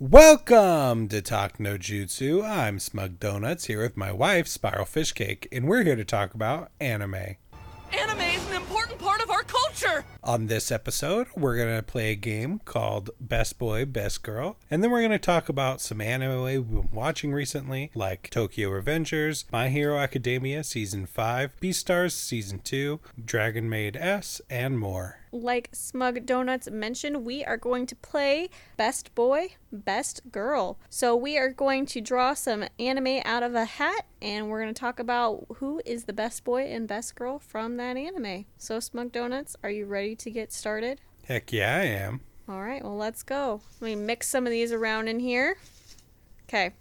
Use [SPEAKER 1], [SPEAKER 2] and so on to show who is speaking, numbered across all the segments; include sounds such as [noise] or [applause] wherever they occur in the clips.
[SPEAKER 1] Welcome to Talk No Jutsu. I'm Smug Donuts here with my wife, Spiral Fish Cake, and we're here to talk about anime.
[SPEAKER 2] Anime is an important part of our culture.
[SPEAKER 1] On this episode, we're going to play a game called Best Boy, Best Girl, and then we're going to talk about some anime we've been watching recently, like Tokyo Revengers, My Hero Academia Season 5, Beastars Season 2, Dragon Maid S, and more.
[SPEAKER 3] Like Smug Donuts mentioned, we are going to play Best Boy, Best Girl. So we are going to draw some anime out of a hat and we're going to talk about who is the best boy and best girl from that anime. So, Smug Donuts, are you ready to get started?
[SPEAKER 1] Heck yeah, I am.
[SPEAKER 3] All right, well, let's go. Let me mix some of these around in here. Okay.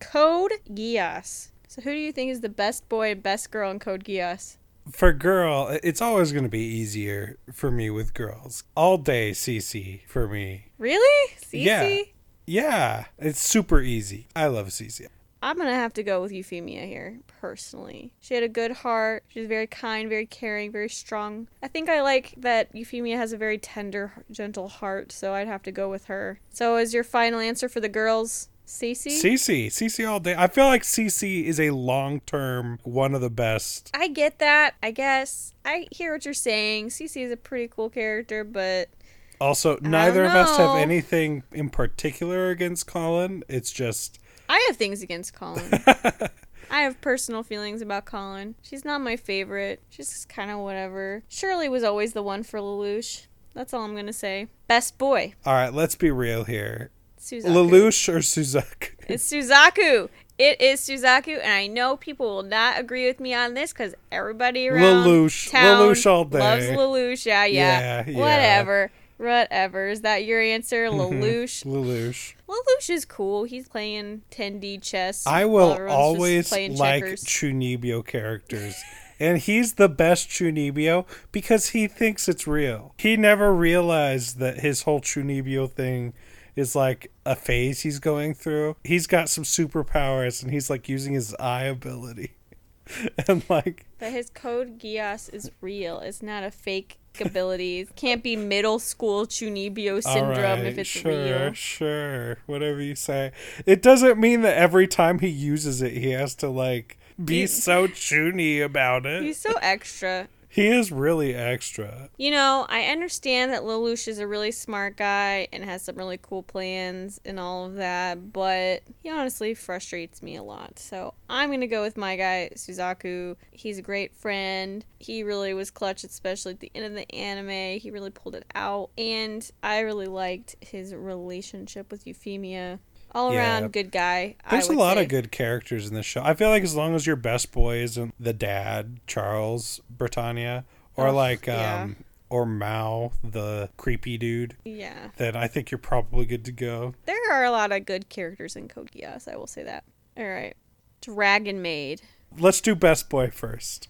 [SPEAKER 3] Code Geass. So, who do you think is the best boy and best girl in Code Geass?
[SPEAKER 1] For girl, it's always going to be easier for me with girls. All day CC for me.
[SPEAKER 3] Really? Cece?
[SPEAKER 1] Yeah. Yeah, it's super easy. I love CC.
[SPEAKER 3] I'm gonna have to go with Euphemia here, personally. She had a good heart. She's very kind, very caring, very strong. I think I like that Euphemia has a very tender, gentle heart, so I'd have to go with her. So, is your final answer for the girls, Cece?
[SPEAKER 1] CC, CC all day. I feel like CC is a long term one of the best.
[SPEAKER 3] I get that. I guess I hear what you're saying. CC is a pretty cool character, but
[SPEAKER 1] Also, neither of us have anything in particular against Kallen. It's just
[SPEAKER 3] I have things against Kallen. [laughs] I have personal feelings about Kallen. She's not my favorite. She's kind of whatever. Shirley was always the one for Lelouch. That's all I'm gonna say. Best boy,
[SPEAKER 1] all right. Let's be real here.
[SPEAKER 3] Suzaku.
[SPEAKER 1] Lelouch or Suzaku? [laughs]
[SPEAKER 3] It's Suzaku. It is Suzaku, and I know people will not agree with me on this because everybody around
[SPEAKER 1] Lelouch.
[SPEAKER 3] town
[SPEAKER 1] Lelouch all day.
[SPEAKER 3] loves Lelouch. Yeah, yeah,
[SPEAKER 1] Yeah, yeah.
[SPEAKER 3] whatever, whatever. Is that your answer, mm-hmm. Lelouch?
[SPEAKER 1] Lelouch.
[SPEAKER 3] Lelouch is cool. He's playing 10D chess.
[SPEAKER 1] I will always like
[SPEAKER 3] checkers.
[SPEAKER 1] Chunibyo characters. And he's the best Chunibyo because he thinks it's real. He never realized that his whole Chunibyo thing is like a phase he's going through. He's got some superpowers and he's like using his eye ability. [laughs] and like
[SPEAKER 3] But his code Geass is real. It's not a fake ability. It can't be middle school Chunibyo syndrome
[SPEAKER 1] right,
[SPEAKER 3] if it's
[SPEAKER 1] sure,
[SPEAKER 3] real.
[SPEAKER 1] Sure, whatever you say. It doesn't mean that every time he uses it he has to like be so chuny about it.
[SPEAKER 3] He's so extra.
[SPEAKER 1] He is really extra.
[SPEAKER 3] You know, I understand that Lelouch is a really smart guy and has some really cool plans and all of that, but he honestly frustrates me a lot. So I'm gonna go with my guy, Suzaku. He's a great friend. He really was clutch, especially at the end of the anime. He really pulled it out. And I really liked his relationship with Euphemia. All
[SPEAKER 1] Yeah.
[SPEAKER 3] around good guy.
[SPEAKER 1] There's a lot
[SPEAKER 3] say.
[SPEAKER 1] of good characters in this show. I feel like as long as your best boy isn't the dad, Charles Britannia, or
[SPEAKER 3] Ugh,
[SPEAKER 1] like um
[SPEAKER 3] yeah.
[SPEAKER 1] or Mao, the creepy dude,
[SPEAKER 3] Yeah.
[SPEAKER 1] then I think you're probably good to go.
[SPEAKER 3] There are a lot of good characters in Code Geass, I will say that. Alright. Dragon Maid.
[SPEAKER 1] Let's do best boy first.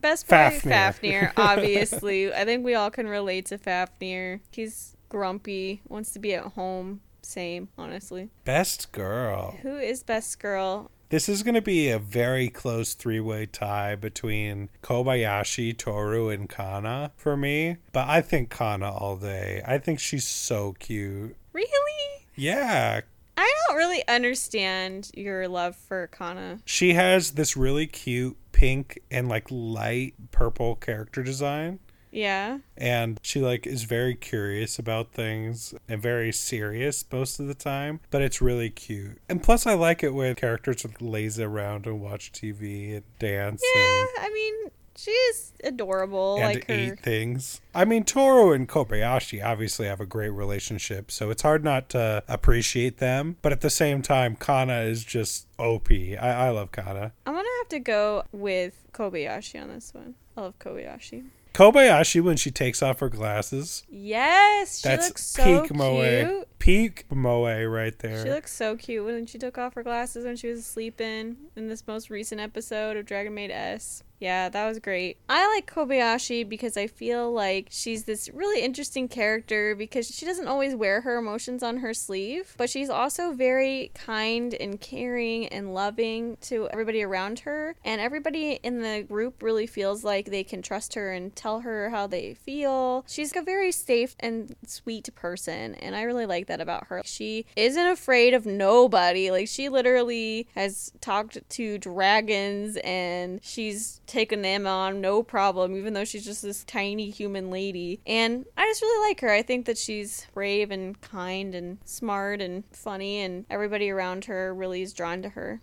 [SPEAKER 3] Best boy
[SPEAKER 1] Fafnir.
[SPEAKER 3] Fafnir, [laughs] obviously. I think we all can relate to Fafnir. He's grumpy, wants to be at home. Same, honestly.
[SPEAKER 1] Best girl.
[SPEAKER 3] Who is best girl?
[SPEAKER 1] This is going to be a very close three-way tie between Kobayashi, Toru, and Kanna for me. But I think Kanna all day. I think she's so cute.
[SPEAKER 3] Really?
[SPEAKER 1] Yeah,
[SPEAKER 3] I don't really understand your love for Kanna.
[SPEAKER 1] she has this really cute pink and like light purple character design
[SPEAKER 3] Yeah.
[SPEAKER 1] and she like is very curious about things and very serious most of the time but it's really cute and plus i like it when characters lazy around and watch tv and dance
[SPEAKER 3] Yeah, I mean, she is adorable.
[SPEAKER 1] and, and
[SPEAKER 3] like her.
[SPEAKER 1] eat things i mean toru and kobayashi obviously have a great relationship so it's hard not to appreciate them but at the same time kanna is just op i, I love kanna
[SPEAKER 3] I'm gonna have to go with Kobayashi on this one. I love Kobayashi.
[SPEAKER 1] Kobayashi when she takes off her glasses.
[SPEAKER 3] Yes, she
[SPEAKER 1] That's
[SPEAKER 3] looks so
[SPEAKER 1] peak
[SPEAKER 3] cute.
[SPEAKER 1] moe. Peak moe right there.
[SPEAKER 3] She looks so cute when she took off her glasses when she was sleeping in this most recent episode of Dragon Maid S. Yeah, that was great. I like Kobayashi because I feel like she's this really interesting character because she doesn't always wear her emotions on her sleeve, but she's also very kind and caring and loving to everybody around her. And everybody in the group really feels like they can trust her and tell her how they feel. She's a very safe and sweet person, and I really like that about her. She isn't afraid of nobody. Like she literally has talked to dragons and she's taken them on no problem, even though she's just this tiny human lady. And I just really like her. I think that she's brave and kind and smart and funny, and everybody around her really is drawn to her.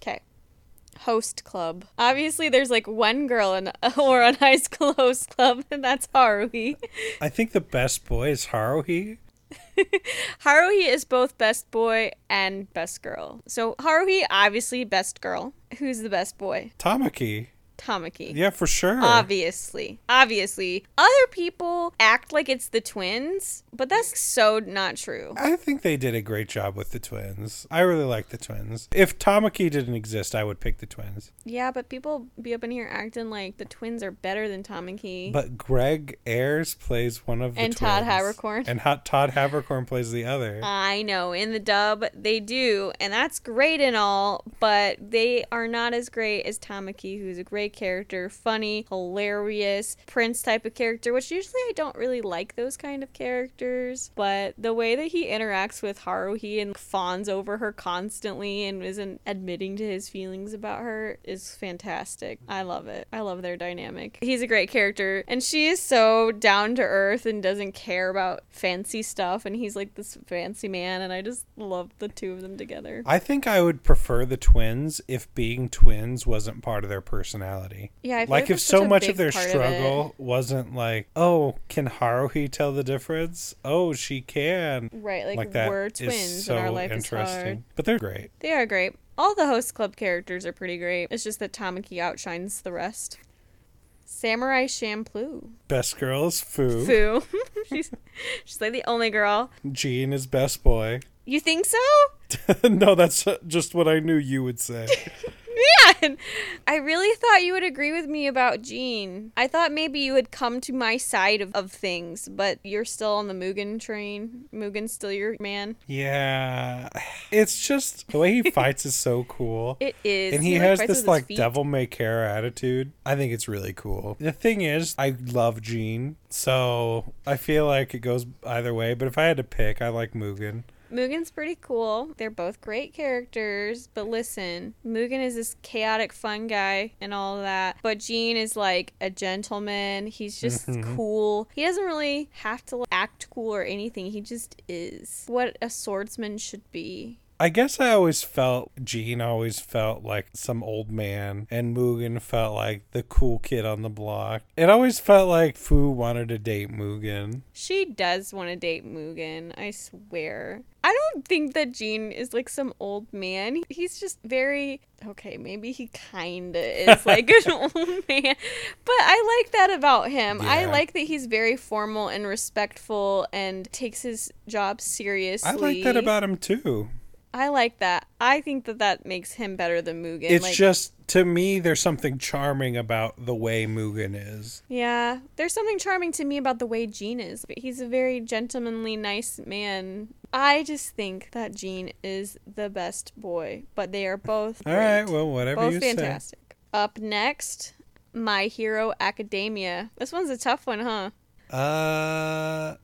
[SPEAKER 3] Okay host club. Obviously, there's like one girl in [laughs] or on high school host club, and that's Haruhi.
[SPEAKER 1] I think the best boy is Haruhi. [laughs]
[SPEAKER 3] Haruhi is both best boy and best girl. So Haruhi, obviously best girl. Who's the best boy?
[SPEAKER 1] Tamaki.
[SPEAKER 3] Tamaki.
[SPEAKER 1] Yeah, for sure.
[SPEAKER 3] Obviously. Obviously. Other people act like it's the twins, but that's so not true.
[SPEAKER 1] I think they did a great job with the twins. I really like the twins. If Tamaki didn't exist, I would pick the twins.
[SPEAKER 3] Yeah, but people be up in here acting like the twins are better than Tamaki.
[SPEAKER 1] But Greg Ayres plays one of the
[SPEAKER 3] And
[SPEAKER 1] twins.
[SPEAKER 3] Todd Haberkorn.
[SPEAKER 1] And ha- Todd Haberkorn plays the other.
[SPEAKER 3] I know in the dub they do, and that's great and all, but they are not as great as Tamaki, who's a great character, funny, hilarious, prince type of character, which usually I don't really like those kind of characters. But the way that he interacts with Haruhi and fawns over her constantly and isn't admitting to his feelings about her is fantastic. I love it. I love their dynamic. He's a great character, and she is so down to earth and doesn't care about fancy stuff, and he's like this fancy man, and I just love the two of them together.
[SPEAKER 1] I think I would prefer the twins if being twins wasn't part of their personality.
[SPEAKER 3] Yeah, I feel
[SPEAKER 1] like
[SPEAKER 3] like
[SPEAKER 1] if so much of their
[SPEAKER 3] part of
[SPEAKER 1] struggle wasn't like, oh, can Haruhi tell the difference? Oh, she can.
[SPEAKER 3] Right, like,
[SPEAKER 1] Like that
[SPEAKER 3] we're twins
[SPEAKER 1] so
[SPEAKER 3] and our life is hard.
[SPEAKER 1] But they're great.
[SPEAKER 3] They are great. All the host club characters are pretty great. It's just that Tamaki outshines the rest. Samurai Champloo.
[SPEAKER 1] Best girl is Fu.
[SPEAKER 3] Fu. [laughs] she's she's like the only girl.
[SPEAKER 1] Jin is best boy.
[SPEAKER 3] You think so? [laughs]
[SPEAKER 1] no, that's just what I knew you would say. [laughs] [laughs]
[SPEAKER 3] Man, I really thought you would agree with me about Jin. I thought maybe you would come to my side of, of things, but you're still on the Mugen train. Mugen's still your man.
[SPEAKER 1] yeah, [sighs] it's just the way he [laughs] fights is so cool.
[SPEAKER 3] It is.
[SPEAKER 1] and he,
[SPEAKER 3] like,
[SPEAKER 1] has
[SPEAKER 3] with
[SPEAKER 1] this like devil may care attitude. I think it's really cool. The thing is, I love Jin, so I feel like it goes either way. But if I had to pick, I like Mugen.
[SPEAKER 3] Mugen's pretty cool. They're both great characters, but listen, Mugen is this chaotic fun guy and all that. But Jin is like a gentleman. He's just [laughs]
[SPEAKER 1] Mhm.
[SPEAKER 3] cool. He doesn't really have to act cool or anything. He just is what a swordsman should be.
[SPEAKER 1] I guess I always felt Jin always felt like some old man, and Mugen felt like the cool kid on the block. It always felt like Fu wanted to date Mugen.
[SPEAKER 3] She does want to date Mugen, I swear. I don't think that Jin is like some old man. He's just very okay, maybe he kinda is like an [laughs] old man. But I like that about him.
[SPEAKER 1] Yeah.
[SPEAKER 3] I like that he's very formal and respectful and takes his job seriously.
[SPEAKER 1] I like that about him too.
[SPEAKER 3] I like that. I think that that makes him better than Mugen.
[SPEAKER 1] It's
[SPEAKER 3] like,
[SPEAKER 1] just to me, there's something charming about the way Mugen is.
[SPEAKER 3] Yeah, there's something charming to me about the way Jin is. But he's a very gentlemanly, nice man. I just think that Jin is the best boy, but they are both [laughs]
[SPEAKER 1] All right, well, whatever
[SPEAKER 3] both
[SPEAKER 1] you
[SPEAKER 3] fantastic. Up next, My Hero Academia. This one's a tough one, huh?
[SPEAKER 1] Uh,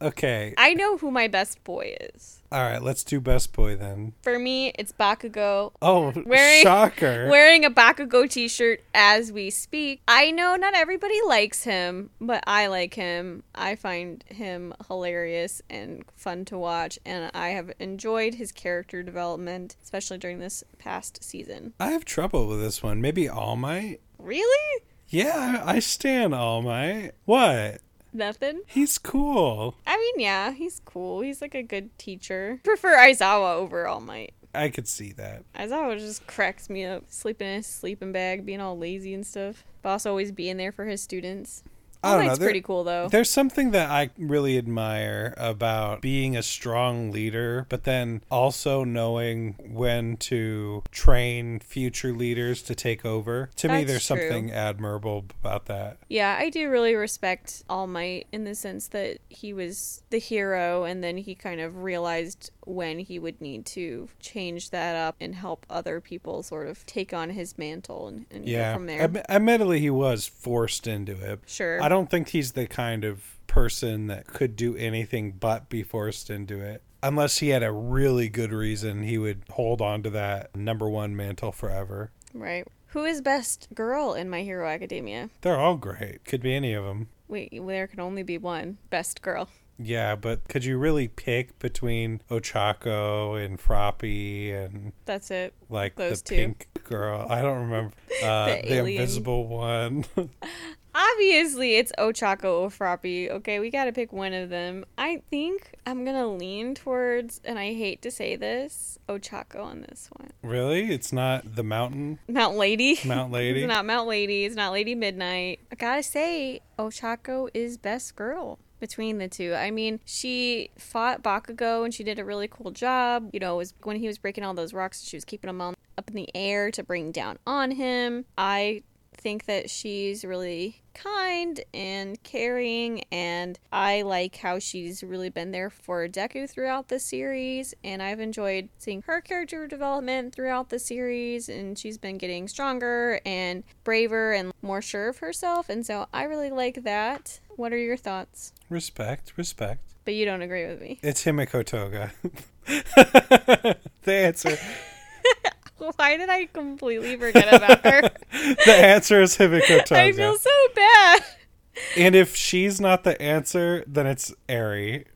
[SPEAKER 1] okay.
[SPEAKER 3] I know who my best boy is.
[SPEAKER 1] All right, let's do best boy then.
[SPEAKER 3] For me, it's Bakugo.
[SPEAKER 1] Oh,
[SPEAKER 3] Wearing-
[SPEAKER 1] shocker!
[SPEAKER 3] Wearing a Bakugo t-shirt as we speak. I know not everybody likes him, but I like him. I find him hilarious and fun to watch, and I have enjoyed his character development, especially during this past season.
[SPEAKER 1] I have trouble with this one. Maybe All Might.
[SPEAKER 3] Really?
[SPEAKER 1] Yeah, I I stand All Might. What?
[SPEAKER 3] Nothing?
[SPEAKER 1] He's cool.
[SPEAKER 3] I mean, yeah, he's cool. He's like a good teacher. Prefer Aizawa over All Might.
[SPEAKER 1] I could see that.
[SPEAKER 3] Aizawa just cracks me up. Sleeping in his sleeping bag, being all lazy and stuff. Boss always being there for his students.
[SPEAKER 1] I don't know. There-
[SPEAKER 3] pretty cool though.
[SPEAKER 1] There's something that I really admire about being a strong leader, but then also knowing when to train future leaders to take over. To me, there's
[SPEAKER 3] true.
[SPEAKER 1] something admirable about that.
[SPEAKER 3] Yeah, I do really respect All Might in the sense that he was the hero and then he kind of realized when he would need to change that up and help other people sort of take on his mantle and, and
[SPEAKER 1] Yeah.
[SPEAKER 3] go from there.
[SPEAKER 1] Ad- admittedly, he was forced into it.
[SPEAKER 3] sure.
[SPEAKER 1] I don't think he's the kind of person that could do anything but be forced into it. Unless he had a really good reason, he would hold on to that number one mantle forever.
[SPEAKER 3] Right. Who is best girl in My Hero Academia?
[SPEAKER 1] They're all great. Could be any of them.
[SPEAKER 3] Wait, there can only be one best girl.
[SPEAKER 1] Yeah, but could you really pick between Ochako and Froppy and
[SPEAKER 3] That's it.
[SPEAKER 1] like
[SPEAKER 3] Those
[SPEAKER 1] the
[SPEAKER 3] two.
[SPEAKER 1] pink girl? I don't remember. [laughs] Uh,
[SPEAKER 3] The
[SPEAKER 1] the invisible one. [laughs]
[SPEAKER 3] Obviously, it's Ochako or Froppy. Okay, we gotta pick one of them. I think I'm gonna lean towards, and I hate to say this, Ochako on this one.
[SPEAKER 1] really? It's not the mountain
[SPEAKER 3] Mount Lady.
[SPEAKER 1] Mount [laughs] Lady?
[SPEAKER 3] it's not Mount Lady. It's not Lady Midnight. I gotta say, Ochako is best girl between the two. I mean, she fought Bakugo and she did a really cool job. You know, it was when he was breaking all those rocks, she was keeping them on up in the air to bring down on him. I think that she's really kind and caring and I like how she's really been there for Deku throughout the series and I've enjoyed seeing her character development throughout the series and she's been getting stronger and braver and more sure of herself and so I really like that. What are your thoughts?
[SPEAKER 1] respect, respect.
[SPEAKER 3] But you don't agree with me.
[SPEAKER 1] It's Himiko Toga. [laughs] the answer. [laughs] [laughs]
[SPEAKER 3] Why did I completely forget about her? [laughs]
[SPEAKER 1] The answer is Himiko. [laughs]
[SPEAKER 3] I feel so bad.
[SPEAKER 1] and if she's not the answer, then it's Eri.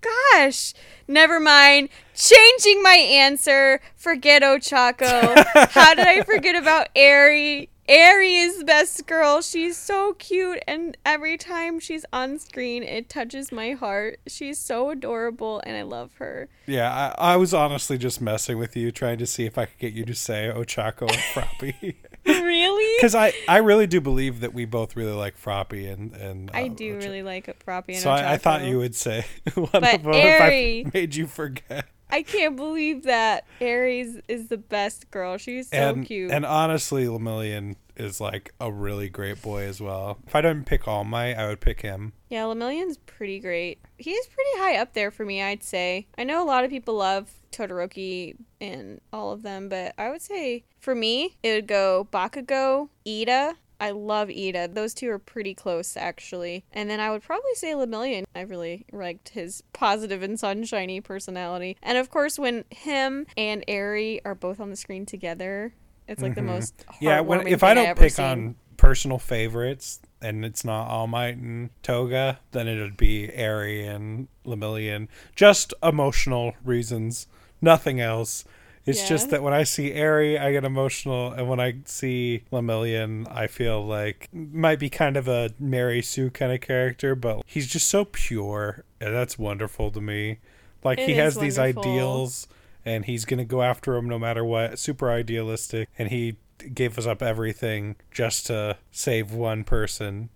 [SPEAKER 3] Gosh, never mind. Changing my answer. Forget Ochako. How did I forget about Eri? Eri is the best girl. She's so cute, and every time she's on screen, it touches my heart. She's so adorable, and I love her.
[SPEAKER 1] Yeah, I, I was honestly just messing with you, trying to see if I could get you to say Ochako and Froppy. [laughs]
[SPEAKER 3] Really? [laughs]
[SPEAKER 1] Because I, I really do believe that we both really like Froppy and and
[SPEAKER 3] I
[SPEAKER 1] uh,
[SPEAKER 3] do
[SPEAKER 1] Ocha-
[SPEAKER 3] really like Froppy and
[SPEAKER 1] So I, I thought you would say [laughs] one
[SPEAKER 3] But
[SPEAKER 1] of them if I made you forget.
[SPEAKER 3] I can't believe that Aries is the best girl. She's so
[SPEAKER 1] and
[SPEAKER 3] cute.
[SPEAKER 1] and honestly, Lemillion is like a really great boy as well. If I didn't pick All Might, I would pick him.
[SPEAKER 3] Yeah, Lemillion's pretty great. He's pretty high up there for me, I'd say. I know a lot of people love Todoroki and all of them, but I would say for me, it would go Bakugo, Iida. I love Iida. Those two are pretty close, actually. And then I would probably say Lemillion. I really liked his positive and sunshiny personality. And of course, when him and Eri are both on the screen together, it's like the most
[SPEAKER 1] Mm-hmm. Yeah, when if I don't
[SPEAKER 3] ever
[SPEAKER 1] pick
[SPEAKER 3] seen.
[SPEAKER 1] on personal favorites and it's not All Might and Toga, then it'd be Eri and Lemillion. Just emotional reasons, nothing else. It's
[SPEAKER 3] Yeah.
[SPEAKER 1] just that when I see Eri, I get emotional, and when I see Lemillion, I feel like might be kind of a Mary Sue kind of character, but he's just so pure, and that's wonderful to me. Like
[SPEAKER 3] It
[SPEAKER 1] he has these ideals, and he's gonna go after them no matter what. Super idealistic, and he gave us up everything just to save one person.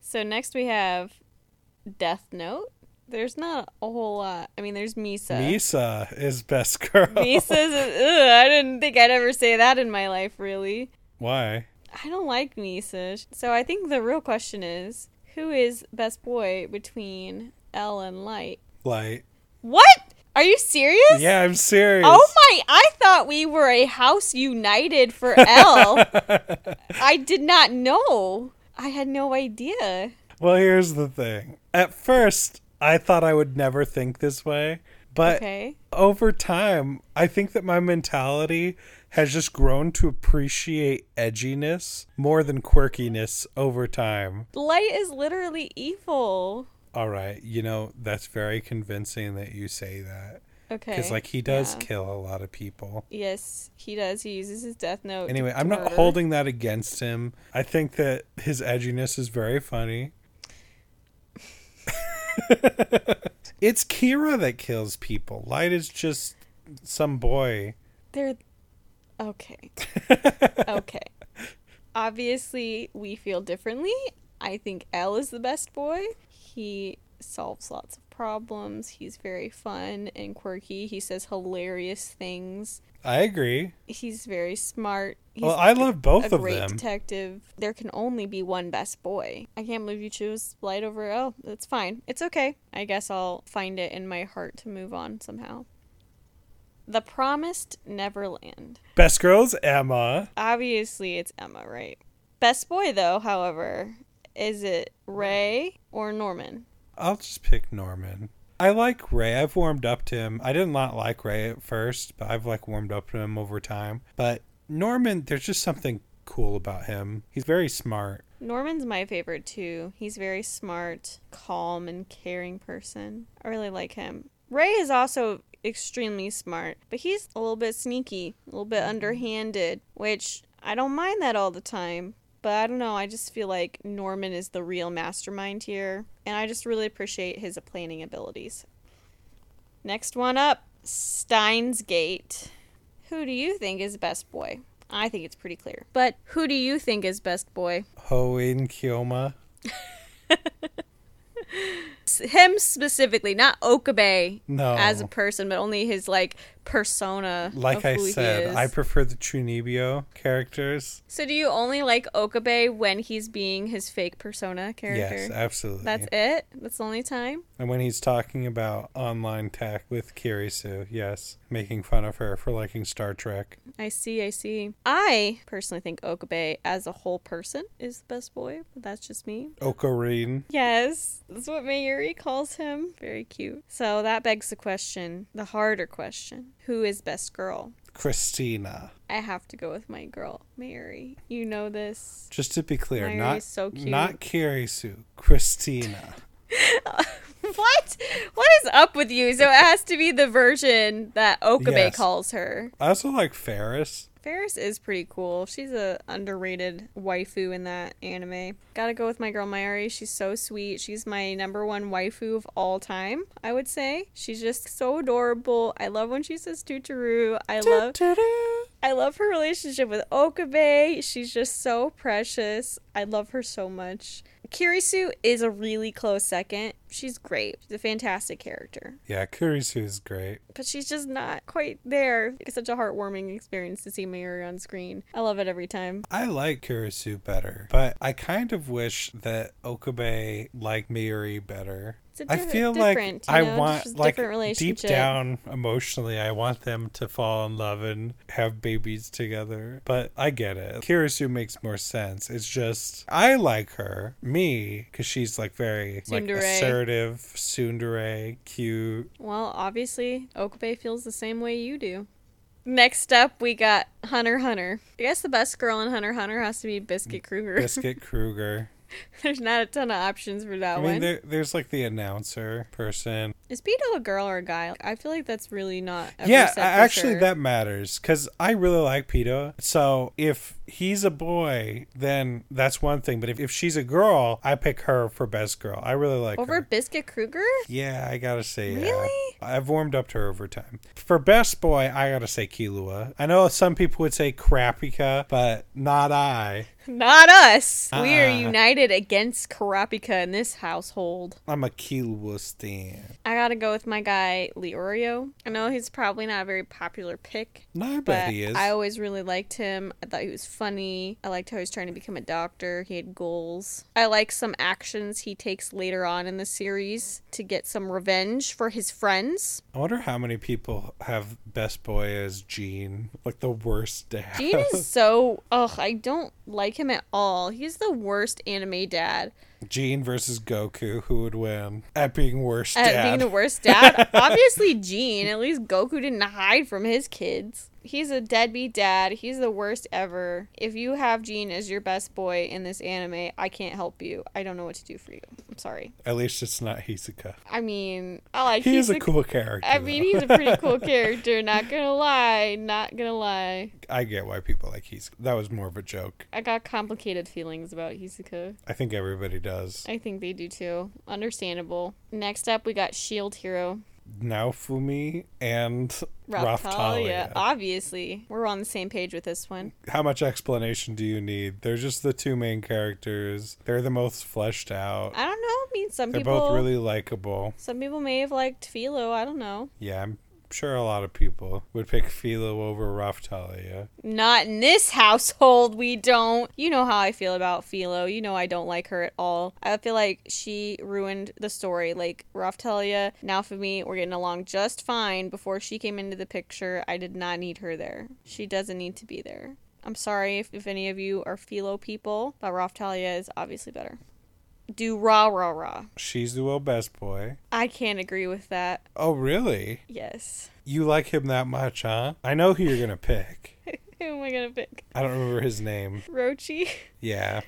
[SPEAKER 3] So next we have Death Note. There's not a whole lot. I mean, there's Misa.
[SPEAKER 1] Misa is best girl.
[SPEAKER 3] Misa's. Ugh, I didn't think I'd ever say that in my life. Really,
[SPEAKER 1] Why?
[SPEAKER 3] I don't like Misa. So I think the real question is, who is best boy between L and Light?
[SPEAKER 1] Light.
[SPEAKER 3] What? Are you serious?
[SPEAKER 1] Yeah, I'm serious.
[SPEAKER 3] Oh my! I thought we were a house united for L. [laughs] I did not know. I had no idea.
[SPEAKER 1] Well, here's the thing. At first, I thought I would never think this way, but
[SPEAKER 3] Okay.
[SPEAKER 1] over time, I think that my mentality has just grown to appreciate edginess more than quirkiness over time.
[SPEAKER 3] Light is literally evil.
[SPEAKER 1] All right, you know, that's very convincing that you say that.
[SPEAKER 3] Okay.
[SPEAKER 1] Because, like, he does
[SPEAKER 3] yeah.
[SPEAKER 1] kill a lot of people.
[SPEAKER 3] Yes, he does. He uses his death note.
[SPEAKER 1] Anyway, I'm not
[SPEAKER 3] murder.
[SPEAKER 1] holding that against him. I think that his edginess is very funny. [laughs] it's Kira that kills people. Light is just some boy.
[SPEAKER 3] They're okay. [laughs] okay. Obviously, we feel differently. I think L is the best boy. He solves lots of problems. He's very fun and quirky. He says hilarious things.
[SPEAKER 1] I agree.
[SPEAKER 3] He's very smart. He's
[SPEAKER 1] Well, I love both
[SPEAKER 3] a
[SPEAKER 1] of
[SPEAKER 3] great
[SPEAKER 1] them.
[SPEAKER 3] detective. There can only be one best boy. I can't believe you choose Light over Oh, That's fine. It's okay. I guess I'll find it in my heart to move on somehow. The Promised Neverland.
[SPEAKER 1] Best girls, Emma.
[SPEAKER 3] Obviously, it's Emma, right? Best boy, though, however, Is it Ray or Norman?
[SPEAKER 1] I'll just pick Norman. I like Ray. I've warmed up to him. I did not like Ray at first, but I've like warmed up to him over time. But Norman, there's just something cool about him. He's very smart.
[SPEAKER 3] Norman's my favorite too. He's very smart, calm, and caring person. I really like him. Ray is also extremely smart, but he's a little bit sneaky, a little bit underhanded, which I don't mind that all the time. But I don't know, I just feel like Norman is the real mastermind here, and I just really appreciate his planning abilities. Next one up Steins Gate. Who do you think is best boy? I think it's pretty clear. But who do you think is best boy?
[SPEAKER 1] Hououin Kyouma. [laughs]
[SPEAKER 3] Him specifically, not Okabe
[SPEAKER 1] No.
[SPEAKER 3] as a person, but only his like persona.
[SPEAKER 1] Like I said. I prefer the Chunibyo characters.
[SPEAKER 3] So do you only like Okabe when he's being his fake persona character?
[SPEAKER 1] Yes, absolutely.
[SPEAKER 3] That's it? That's the only time?
[SPEAKER 1] And when he's talking about online tech with Kurisu, yes, making fun of her for liking Star Trek.
[SPEAKER 3] I see, I see. I personally think Okabe as a whole person is the best boy, but that's just me.
[SPEAKER 1] Okarin.
[SPEAKER 3] Yes, that's what Mayuri calls him. Very cute. So that begs the question, the harder question. Who is best girl?
[SPEAKER 1] Christina.
[SPEAKER 3] I have to go with my girl, Mary. You know this.
[SPEAKER 1] Just to be clear,
[SPEAKER 3] Mary
[SPEAKER 1] not
[SPEAKER 3] is so cute.
[SPEAKER 1] not Kurisu, Christina. [laughs]
[SPEAKER 3] What? What is up with you? So it has to be the version that Okabe
[SPEAKER 1] Yes.
[SPEAKER 3] calls her.
[SPEAKER 1] I also like Ferris.
[SPEAKER 3] Ferris is pretty cool. She's a underrated waifu in that anime. Gotta go with my girl Mayuri. She's so sweet. She's my number one waifu of all time, I would say. She's just so adorable. I love when she says Tuturu. I love I love her relationship with Okabe. She's just so precious. I love her so much. Kurisu is a really close second. She's great. She's a fantastic character.
[SPEAKER 1] Yeah, Kurisu is great.
[SPEAKER 3] But she's just not quite there. It's such a heartwarming experience to see Mayuri on screen. I love it every time.
[SPEAKER 1] I like Kurisu better, but I kind of wish that Okabe liked Mayuri better.
[SPEAKER 3] It's a
[SPEAKER 1] I
[SPEAKER 3] different-
[SPEAKER 1] feel like
[SPEAKER 3] you
[SPEAKER 1] I
[SPEAKER 3] know,
[SPEAKER 1] want like deep down emotionally I want them to fall in love and have babies together. But I get it. Kurisu makes more sense. It's just I like her, me, cuz she's like very like
[SPEAKER 3] Tsundere.
[SPEAKER 1] Assertive, tsundere, cute.
[SPEAKER 3] Well, obviously, Okabe feels the same way you do. Next up, we got Hunter Hunter. I guess the best girl in Hunter Hunter has to be Biscuit Krueger.
[SPEAKER 1] Biscuit Krueger. [laughs]
[SPEAKER 3] There's not a ton of options for that
[SPEAKER 1] I
[SPEAKER 3] one.
[SPEAKER 1] mean there, there's like the announcer person.
[SPEAKER 3] Is Beto a girl or a guy? I feel like that's really not. Ever
[SPEAKER 1] yeah, actually,
[SPEAKER 3] sure.
[SPEAKER 1] that matters because I really like Pito. So if he's a boy, then that's one thing. But if, if she's a girl, I pick her for best girl. I really like
[SPEAKER 3] over
[SPEAKER 1] her.
[SPEAKER 3] Biscuit Krueger.
[SPEAKER 1] Yeah, I gotta say, yeah. I've warmed up to her over time. For best boy, I gotta say Killua. I know some people would say Kurapika, but not I.
[SPEAKER 3] Not us. We are
[SPEAKER 1] Uh-uh.
[SPEAKER 3] united against Kurapika in this household.
[SPEAKER 1] I'm a Killua stan.
[SPEAKER 3] I gotta go with my guy Leorio. I know he's probably not a very popular pick,
[SPEAKER 1] No, I bet he is.
[SPEAKER 3] I always really liked him. I thought he was funny. I liked how he was trying to become a doctor. He had goals. I like some actions he takes later on in the series to get some revenge for his friends.
[SPEAKER 1] I wonder how many people have best boy as Gene, like the worst dad.
[SPEAKER 3] Gene is [laughs] so ugh, I don't like him at all. He's the worst anime dad.
[SPEAKER 1] Gene versus Goku, who would win at being worst
[SPEAKER 3] At
[SPEAKER 1] dad?
[SPEAKER 3] being the worst [laughs] dad. Obviously Gene. At least Goku didn't hide from his kids. He's a deadbeat dad. He's the worst ever. If you have Gene as your best boy in this anime, I can't help you. I don't know what to do for you. I'm sorry.
[SPEAKER 1] At least it's not Hisoka.
[SPEAKER 3] I mean, I like
[SPEAKER 1] He is a cool character.
[SPEAKER 3] I mean,
[SPEAKER 1] though.
[SPEAKER 3] he's a pretty cool [laughs] character. Not gonna lie. Not gonna lie.
[SPEAKER 1] I get why people like Hisoka. That was more of a joke.
[SPEAKER 3] I got complicated feelings about Hisoka.
[SPEAKER 1] I think everybody does.
[SPEAKER 3] I think they do too. Understandable. Next up, we got Shield Hero.
[SPEAKER 1] Naofumi and Raphtalia.
[SPEAKER 3] Obviously, we're on the same page with this one.
[SPEAKER 1] How much explanation do you need? They're just the two main characters. They're the most fleshed out.
[SPEAKER 3] I don't know. I mean, some people They're
[SPEAKER 1] both really likable.
[SPEAKER 3] Some people may have liked Filo. I don't know.
[SPEAKER 1] Yeah, I'm sure a lot of people would pick Filo over Raphtalia.
[SPEAKER 3] Not in this household. We don't. You know how I feel about Filo. You know I don't like her at all. I feel like she ruined the story. Like Raphtalia, now for me, we're getting along just fine. Before she came into the picture, I did not need her there. She doesn't need to be there. I'm sorry if, if any of you are Filo people, but Raphtalia is obviously better. Do rah rah rah.
[SPEAKER 1] Shizuo best boy.
[SPEAKER 3] I can't agree with that.
[SPEAKER 1] Oh, really?
[SPEAKER 3] Yes.
[SPEAKER 1] You like him that much, huh? I know who you're gonna pick. [laughs]
[SPEAKER 3] Who am I gonna pick?
[SPEAKER 1] I don't remember his name.
[SPEAKER 3] Rochi.
[SPEAKER 1] Yeah,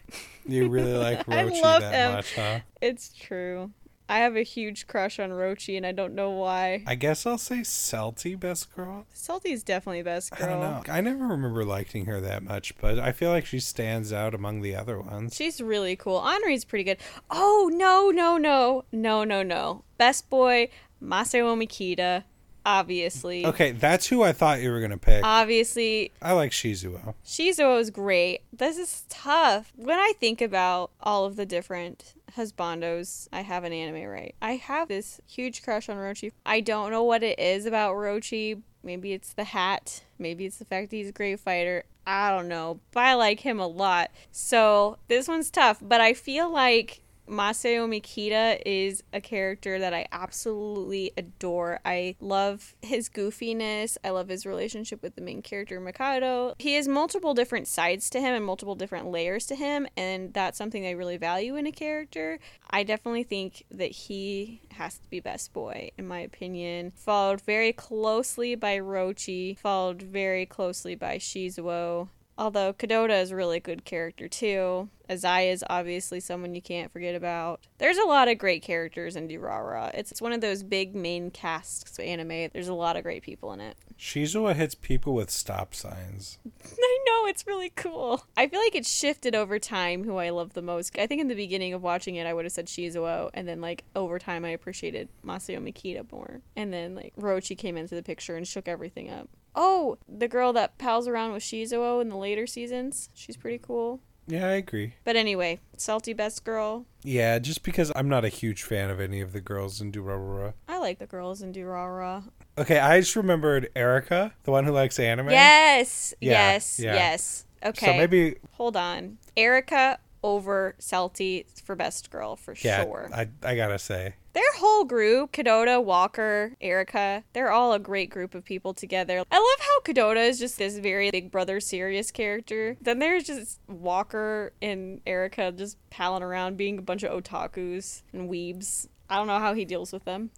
[SPEAKER 1] you really like [laughs]
[SPEAKER 3] I
[SPEAKER 1] Rochi
[SPEAKER 3] love
[SPEAKER 1] that
[SPEAKER 3] him.
[SPEAKER 1] much, huh?
[SPEAKER 3] It's true. I have a huge crush on Rochi, and I don't know why.
[SPEAKER 1] I guess I'll say Celty best girl.
[SPEAKER 3] Celty's definitely best girl.
[SPEAKER 1] I don't know. I never remember liking her that much, but I feel like she stands out among the other ones.
[SPEAKER 3] She's really cool. Anri's pretty good. Oh no no no no no no! Best boy Masaomi Kida, obviously.
[SPEAKER 1] Okay, that's who I thought you were gonna pick.
[SPEAKER 3] Obviously,
[SPEAKER 1] I like Shizuo.
[SPEAKER 3] Shizuo is great. This is tough. When I think about all of the different husbandos I have an anime right, I have this huge crush on Rochi. I don't know what it is about Rochi. Maybe it's the hat. Maybe it's the fact that he's a great fighter. I don't know. But I like him a lot. So this one's tough. But I feel like Masaomi Kida is a character that I absolutely adore. I love his goofiness. I love his relationship with the main character, Mikado. He has multiple different sides to him and multiple different layers to him, and that's something I really value in a character. I definitely think that he has to be best boy, in my opinion. Followed very closely by Rochi, followed very closely by Shizuo. Although Kadota is a really good character too. Izaya is obviously someone you can't forget about. There's a lot of great characters in Durara. It's, it's one of those big main casts of anime. There's a lot of great people in it.
[SPEAKER 1] Shizuo hits people with stop signs. [laughs]
[SPEAKER 3] I know, it's really cool. I feel like it shifted over time who I love the most. I think in the beginning of watching it, I would have said Shizuo, and then like over time, I appreciated Masaomi Kida more. And then like Rochi came into the picture and shook everything up. Oh, the girl that pals around with Shizuo in the later seasons. She's pretty cool.
[SPEAKER 1] Yeah, I agree.
[SPEAKER 3] But anyway, Celty Best Girl.
[SPEAKER 1] Yeah, just because I'm not a huge fan of any of the girls in Durarara.
[SPEAKER 3] I like the girls in Durara.
[SPEAKER 1] Okay, I just remembered Erica, the one who likes anime.
[SPEAKER 3] Yes,
[SPEAKER 1] Yeah,
[SPEAKER 3] yes,
[SPEAKER 1] yeah.
[SPEAKER 3] yes. Okay.
[SPEAKER 1] So maybe,
[SPEAKER 3] Hold on. Erica over Celty for Best Girl for
[SPEAKER 1] yeah,
[SPEAKER 3] sure.
[SPEAKER 1] I, I gotta say.
[SPEAKER 3] Their whole group, Kadota, Walker, Erica, they're all a great group of people together. I love how Kadota is just this very big brother serious character. Then there's just Walker and Erica just palling around being a bunch of otakus and weebs. I don't know how he deals with them.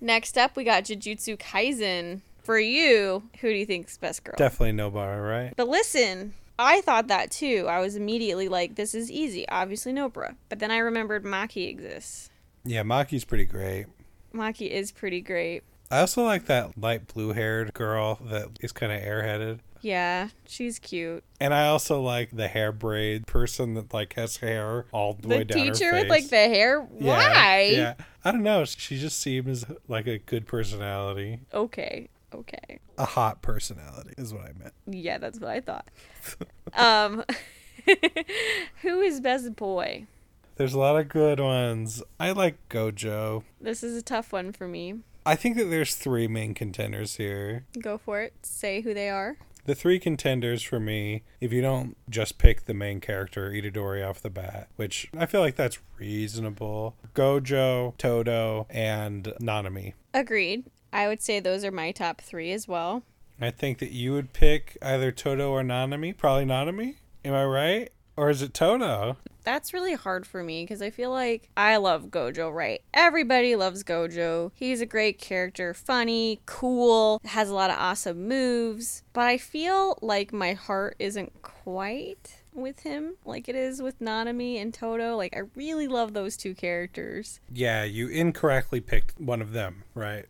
[SPEAKER 3] Next up, we got Jujutsu Kaisen. For you, who do you think's best girl?
[SPEAKER 1] Definitely Nobara, right?
[SPEAKER 3] But listen, I thought that too. I was immediately like, this is easy. Obviously, Nobra. But then I remembered Maki exists.
[SPEAKER 1] Yeah, Maki's pretty great.
[SPEAKER 3] Maki is pretty great.
[SPEAKER 1] I also like that light blue haired girl that is kind of airheaded.
[SPEAKER 3] Yeah, she's cute.
[SPEAKER 1] And I also like the hair braid person that like has hair all the, way down The
[SPEAKER 3] teacher with like the hair.
[SPEAKER 1] Yeah,
[SPEAKER 3] Why?
[SPEAKER 1] Yeah. I don't know. She just seems like a good personality.
[SPEAKER 3] Okay. Okay.
[SPEAKER 1] A hot personality is what I meant.
[SPEAKER 3] Yeah, that's what I thought. [laughs] um, [laughs] who is best boy?
[SPEAKER 1] There's a lot of good ones. I like Gojo.
[SPEAKER 3] This is a tough one for me.
[SPEAKER 1] I think that there's three main contenders here.
[SPEAKER 3] Go for it. Say who they are.
[SPEAKER 1] The three contenders for me, if you don't just pick the main character, Itadori off the bat, which I feel like that's reasonable. Gojo, Todo, and Nanami.
[SPEAKER 3] Agreed. I would say those are my top three as well.
[SPEAKER 1] I think that you would pick either Todo or Nanami. Probably Nanami. Am I right? Or is it Todo?
[SPEAKER 3] That's really hard for me because I feel like I love Gojo, right? Everybody loves Gojo. He's a great character, funny, cool, has a lot of awesome moves. But I feel like my heart isn't quite with him like it is with Nanami and Todo. Like, I really love those two characters.
[SPEAKER 1] Yeah, you incorrectly picked one of them, right?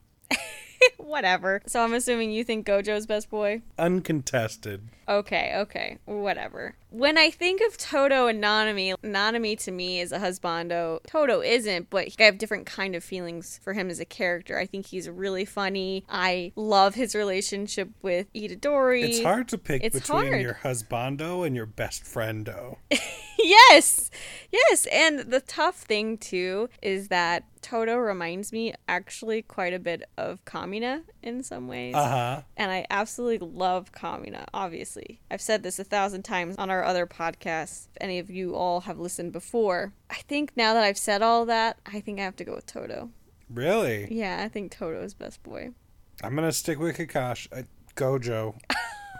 [SPEAKER 3] Whatever. So I'm assuming you think Gojo's best boy?
[SPEAKER 1] Uncontested.
[SPEAKER 3] Okay, okay, whatever. When I think of Todo and Nanami, Nanami to me is a husbando. Todo isn't, but I have different kind of feelings for him as a character. I think he's really funny. I love his relationship with Itadori.
[SPEAKER 1] It's hard to pick
[SPEAKER 3] It's
[SPEAKER 1] between
[SPEAKER 3] hard.
[SPEAKER 1] your husbando and your best friendo. [laughs]
[SPEAKER 3] yes, yes. And the tough thing too is that Todo reminds me actually quite a bit of Kamina in some ways.
[SPEAKER 1] Uh huh.
[SPEAKER 3] And I absolutely love Kamina, obviously. I've said this a thousand times on our other podcasts. If any of you all have listened before, I think now that I've said all that, I think I have to go with Todo.
[SPEAKER 1] Really?
[SPEAKER 3] Yeah, I think Todo is best boy.
[SPEAKER 1] I'm gonna stick with Kakashi. Uh, Gojo.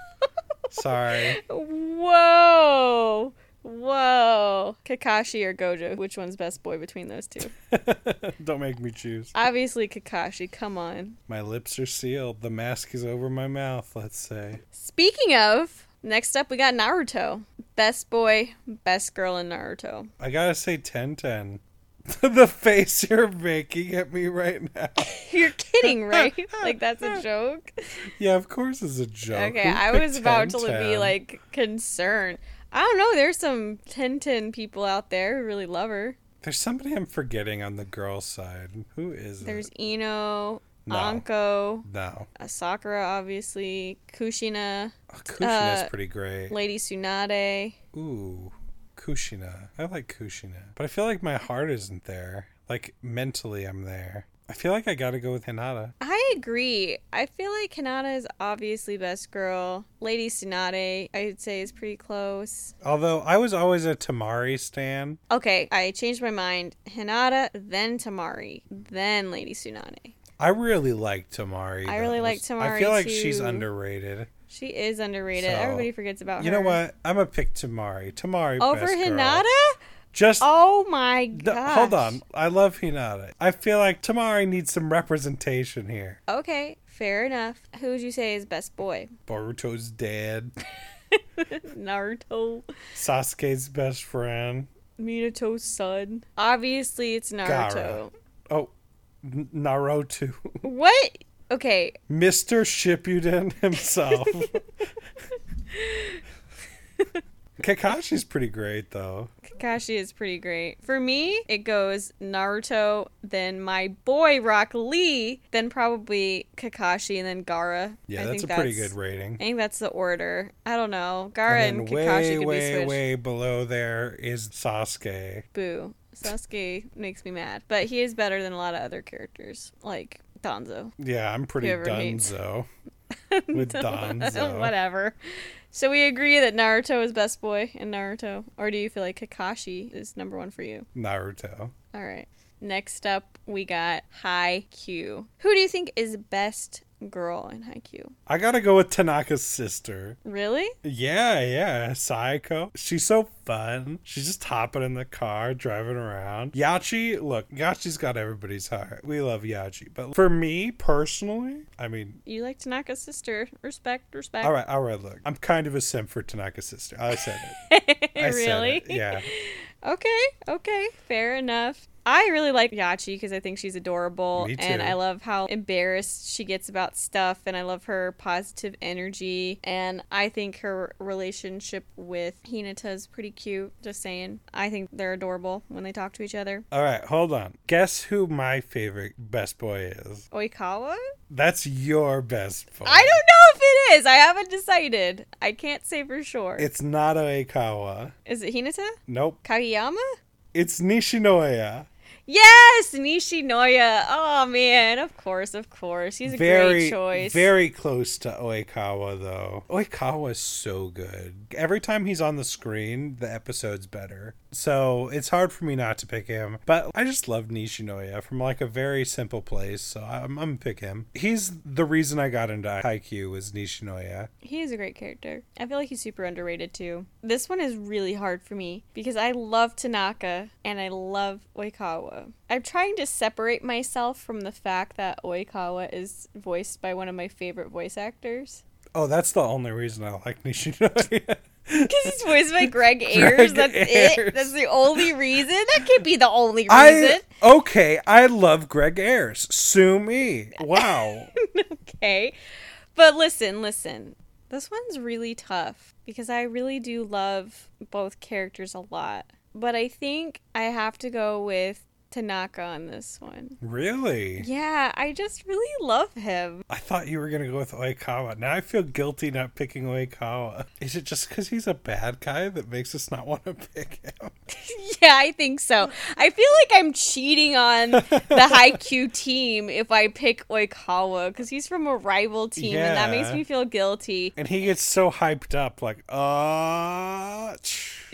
[SPEAKER 1] [laughs] Sorry.
[SPEAKER 3] Whoa! Whoa. Kakashi or Gojo? Which one's best boy between those two? [laughs]
[SPEAKER 1] Don't make me choose.
[SPEAKER 3] Obviously, Kakashi. Come on.
[SPEAKER 1] My lips are sealed. The mask is over my mouth, let's say.
[SPEAKER 3] Speaking of, next up we got Naruto. Best boy, best girl in Naruto.
[SPEAKER 1] I gotta say Tenten. [laughs] the face you're making at me right now. [laughs]
[SPEAKER 3] You're kidding, right? like that's a joke.
[SPEAKER 1] Yeah, of course it's a joke.
[SPEAKER 3] Okay,
[SPEAKER 1] Who
[SPEAKER 3] I was about to be like concerned. I don't know. There's some Tenten people out there who really love her.
[SPEAKER 1] There's somebody I'm forgetting on the girl side. Who is
[SPEAKER 3] There's
[SPEAKER 1] it?
[SPEAKER 3] Ino,
[SPEAKER 1] No.
[SPEAKER 3] Anko,
[SPEAKER 1] No.
[SPEAKER 3] Sakura, obviously, Kushina,
[SPEAKER 1] Oh, Kushina's
[SPEAKER 3] Uh,
[SPEAKER 1] pretty great.
[SPEAKER 3] Lady Tsunade.
[SPEAKER 1] Ooh, Kushina. I like Kushina. But I feel like my heart isn't there. Like, mentally, I'm there. I feel like I gotta go with Hinata.
[SPEAKER 3] I agree. I feel like Hinata is obviously best girl. Lady Tsunade, I'd say, is pretty close.
[SPEAKER 1] Although, I was always a Temari stan.
[SPEAKER 3] Okay, I changed my mind. Hinata, then Temari, then Lady Tsunade.
[SPEAKER 1] I really like Temari.
[SPEAKER 3] I really
[SPEAKER 1] though.
[SPEAKER 3] like Temari.
[SPEAKER 1] I feel like she's underrated.
[SPEAKER 3] She is underrated.
[SPEAKER 1] So,
[SPEAKER 3] Everybody forgets about her.
[SPEAKER 1] You know what? I'm gonna pick Temari. Temari
[SPEAKER 3] Over
[SPEAKER 1] best girl. Just
[SPEAKER 3] Oh my
[SPEAKER 1] No,
[SPEAKER 3] god.
[SPEAKER 1] hold on. I love Hinata. I feel like Temari needs some representation here.
[SPEAKER 3] Okay, fair enough. Who would you say is best boy?
[SPEAKER 1] Boruto's dad, [laughs]
[SPEAKER 3] Naruto.
[SPEAKER 1] Sasuke's best friend.
[SPEAKER 3] Minato's son. Obviously, it's Naruto.
[SPEAKER 1] Oh, N- Naruto. [laughs]
[SPEAKER 3] What? Okay,
[SPEAKER 1] Mr. Shippuden himself. [laughs] Kakashi's pretty great though.
[SPEAKER 3] Kakashi is pretty great. For me, it goes Naruto, then my boy Rock Lee, then probably Kakashi, and then Gaara.
[SPEAKER 1] Yeah,
[SPEAKER 3] I
[SPEAKER 1] that's a pretty good rating.
[SPEAKER 3] I think that's the order. I don't know. Gaara and,
[SPEAKER 1] And then
[SPEAKER 3] Kakashi
[SPEAKER 1] way,
[SPEAKER 3] could be
[SPEAKER 1] way,
[SPEAKER 3] switched.
[SPEAKER 1] way below there is Sasuke.
[SPEAKER 3] Boo. Sasuke makes me mad, but he is better than a lot of other characters, like Danzo.
[SPEAKER 1] Yeah, I'm pretty Donzo. [laughs] with Danzo. [laughs]
[SPEAKER 3] Whatever. So we agree that Naruto is best boy in Naruto, or do you feel like Kakashi is number one for you?
[SPEAKER 1] Naruto.
[SPEAKER 3] All right. Next up, we got Haikyuu. Who do you think is best girl in Haikyuu?
[SPEAKER 1] I gotta go with Tanaka's sister.
[SPEAKER 3] Really?
[SPEAKER 1] Yeah, yeah, Saeko. She's so fun. She's just hopping in the car, driving around. Yachi, look, Yachi's got everybody's heart. We love Yachi. But for me personally, I mean,
[SPEAKER 3] You like Tanaka's sister. Respect, respect.
[SPEAKER 1] all right, all right, look. I'm kind of a simp for Tanaka's sister. I said it. [laughs] I said
[SPEAKER 3] really?
[SPEAKER 1] it. Yeah. [laughs]
[SPEAKER 3] Okay, okay, fair enough. I really like Yachi because I think she's adorable,
[SPEAKER 1] Me
[SPEAKER 3] and. I love how embarrassed she gets about stuff, and I love her positive energy, and I think her relationship with Hinata is pretty cute. Just saying, I think they're adorable when they talk to each other.
[SPEAKER 1] All right, hold on. Guess who my favorite best boy is?
[SPEAKER 3] Oikawa?
[SPEAKER 1] That's your best boy.
[SPEAKER 3] I don't know if it is. I haven't decided. I can't say for sure.
[SPEAKER 1] It's not Oikawa.
[SPEAKER 3] is it Hinata?
[SPEAKER 1] Nope.
[SPEAKER 3] Kageyama?
[SPEAKER 1] It's Nishinoya.
[SPEAKER 3] Yes, Nishinoya. Oh man, of course, of course. He's a
[SPEAKER 1] very,
[SPEAKER 3] great choice.
[SPEAKER 1] very close to Oikawa though. Oikawa is so good. Every time he's on the screen, the episode's better. So it's hard for me not to pick him. But I just love Nishinoya from like a very simple place. So I'm, I'm gonna pick him. He's the reason I got into Haikyuu was Nishinoya.
[SPEAKER 3] He is a great character. I feel like he's super underrated too. This one is really hard for me because I love Tanaka and I love Oikawa. I'm trying to separate myself from the fact that Oikawa is voiced by one of my favorite voice actors.
[SPEAKER 1] Oh, that's the only reason I like [laughs] Nishinoya.
[SPEAKER 3] Because he's voiced by Greg [laughs] Ayres. That's
[SPEAKER 1] Ayres.
[SPEAKER 3] it. That's the only reason. That can't be the only reason.
[SPEAKER 1] I
[SPEAKER 3] reason.
[SPEAKER 1] okay. I love Greg Ayres. Sue me. Wow. [laughs]
[SPEAKER 3] okay. But listen, listen. This one's really tough because I really do love both characters a lot. But I think I have to go with Tanaka on this one.
[SPEAKER 1] really?
[SPEAKER 3] Yeah, I just really love him.
[SPEAKER 1] I thought you were gonna go with Oikawa. Now I feel guilty not picking Oikawa. Is it just because he's a bad guy that makes us not want to pick him? [laughs]
[SPEAKER 3] yeah, I think so. I feel like I'm cheating on the [laughs] Haikyuu team if I pick Oikawa because he's from a rival team and that makes me feel guilty.
[SPEAKER 1] And he gets so hyped up, like, uh.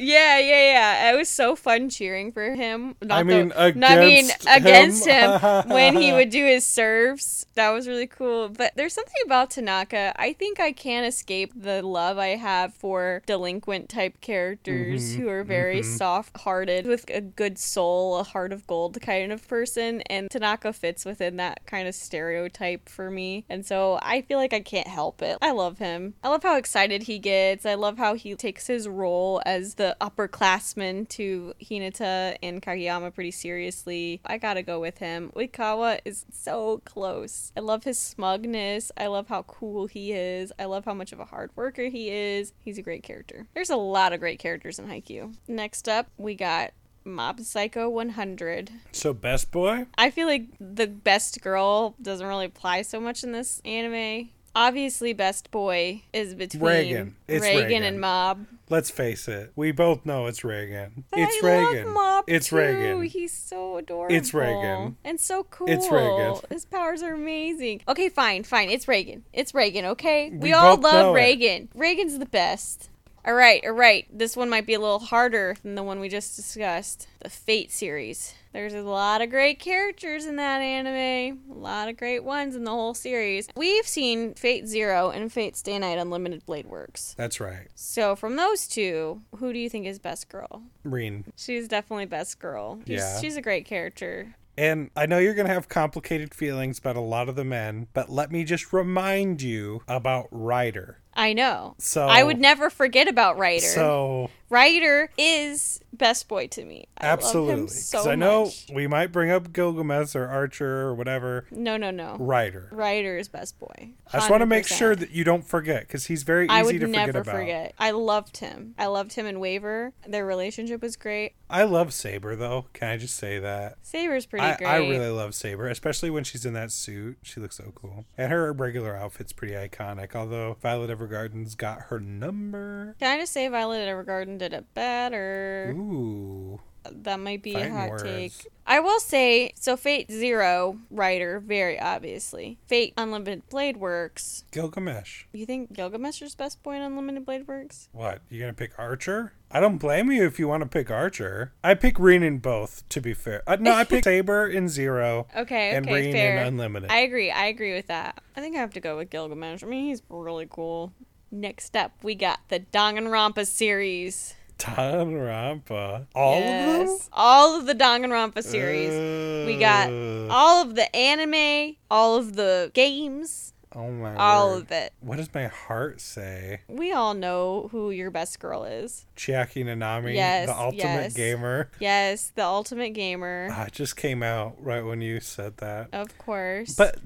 [SPEAKER 3] Yeah, yeah, yeah. It was so fun cheering for him. Not
[SPEAKER 1] I mean,
[SPEAKER 3] the, no, I mean
[SPEAKER 1] against
[SPEAKER 3] against
[SPEAKER 1] him.
[SPEAKER 3] him, [laughs] when he would do his serves. That was really cool. But there's something about Tanaka. I think I can't escape the love I have for delinquent type characters
[SPEAKER 1] Mm-hmm,
[SPEAKER 3] who are very soft-hearted with a good soul, a heart of gold kind of person, and Tanaka fits within that kind of stereotype for me. And so I feel like I can't help it. I love him. I love how excited he gets. I love how he takes his role as the upperclassman to Hinata and Kageyama pretty seriously. I gotta go with him. Oikawa is so close. I love his smugness. I love how cool he is. I love how much of a hard worker he is. He's a great character. There's a lot of great characters in Haikyuu. Next up, we got Mob Psycho 100.
[SPEAKER 1] So best boy?
[SPEAKER 3] I feel like the best girl doesn't really apply so much in this anime. Obviously, best boy is between
[SPEAKER 1] Reigen. It's Reigen.
[SPEAKER 3] and Mob.
[SPEAKER 1] Let's face it. We both know it's Reigen. it's
[SPEAKER 3] I
[SPEAKER 1] Reigen.
[SPEAKER 3] Love Mob
[SPEAKER 1] it's
[SPEAKER 3] too.
[SPEAKER 1] Reigen.
[SPEAKER 3] He's so adorable.
[SPEAKER 1] It's Reigen.
[SPEAKER 3] And so cool.
[SPEAKER 1] It's Reigen.
[SPEAKER 3] His powers are amazing. Okay, fine, fine. It's Reigen. It's Reigen, okay? We,
[SPEAKER 1] We
[SPEAKER 3] all love
[SPEAKER 1] it.
[SPEAKER 3] Reigen. Reigen's the best. All right, all right. This one might be a little harder than the one we just discussed. The Fate series. There's a lot of great characters in that anime. A lot of great ones in the whole series. We've seen Fate Zero and Fate Stay Night Unlimited Blade Works.
[SPEAKER 1] That's right.
[SPEAKER 3] So from those two, who do you think is best girl?
[SPEAKER 1] Rin.
[SPEAKER 3] She's definitely best girl. She's,
[SPEAKER 1] Yeah.
[SPEAKER 3] she's a great character.
[SPEAKER 1] And I know you're going to have complicated feelings about a lot of the men, but let me just remind you about Rider.
[SPEAKER 3] I know.
[SPEAKER 1] So
[SPEAKER 3] I would never forget about Rider.
[SPEAKER 1] So
[SPEAKER 3] Rider is best boy to me. I
[SPEAKER 1] absolutely,
[SPEAKER 3] love him so
[SPEAKER 1] I know
[SPEAKER 3] much.
[SPEAKER 1] we might bring up Gilgamesh or Archer or whatever.
[SPEAKER 3] No, no, no.
[SPEAKER 1] Rider.
[SPEAKER 3] Rider is best boy.
[SPEAKER 1] I just want to make sure that you don't forget because he's very easy
[SPEAKER 3] I would
[SPEAKER 1] to forget
[SPEAKER 3] never
[SPEAKER 1] about.
[SPEAKER 3] forget. I loved him. I loved him in Waver. Their relationship was great.
[SPEAKER 1] I love Saber though. Can I just say that?
[SPEAKER 3] Saber's pretty
[SPEAKER 1] I,
[SPEAKER 3] great.
[SPEAKER 1] I really love Saber, especially when she's in that suit. She looks so cool, and her regular outfit's pretty iconic. Although Violet Evergarden's got her number.
[SPEAKER 3] Can I just say Violet Evergarden did it better?
[SPEAKER 1] Ooh,
[SPEAKER 3] That might be
[SPEAKER 1] Fighting
[SPEAKER 3] a hot
[SPEAKER 1] words.
[SPEAKER 3] take. I will say, so Fate Zero Rider, very obviously. Fate Unlimited Blade Works.
[SPEAKER 1] Gilgamesh.
[SPEAKER 3] You think Gilgamesh is best boy in Unlimited Blade Works?
[SPEAKER 1] What? You gonna pick Archer? I don't blame you if you want to pick Archer. I pick Rin in both. To be fair, uh, no, I pick [laughs] Saber in Zero.
[SPEAKER 3] Okay,
[SPEAKER 1] and
[SPEAKER 3] okay,
[SPEAKER 1] Rin
[SPEAKER 3] fair.
[SPEAKER 1] in Unlimited.
[SPEAKER 3] I agree. I agree with that. I think I have to go with Gilgamesh. I mean, he's really cool. Next up, we got the Danganronpa series.
[SPEAKER 1] Danganronpa. All of them.
[SPEAKER 3] All of the Danganronpa series. we got all of the anime, all of the games,
[SPEAKER 1] Oh my god.
[SPEAKER 3] all
[SPEAKER 1] word.
[SPEAKER 3] of it.
[SPEAKER 1] What does my heart say?
[SPEAKER 3] We all know who your best girl is.
[SPEAKER 1] Chiaki Nanami,
[SPEAKER 3] Yes,
[SPEAKER 1] the ultimate
[SPEAKER 3] yes.
[SPEAKER 1] gamer.
[SPEAKER 3] Yes, the ultimate gamer.
[SPEAKER 1] Ah, it just came out right when you said that.
[SPEAKER 3] Of course.
[SPEAKER 1] But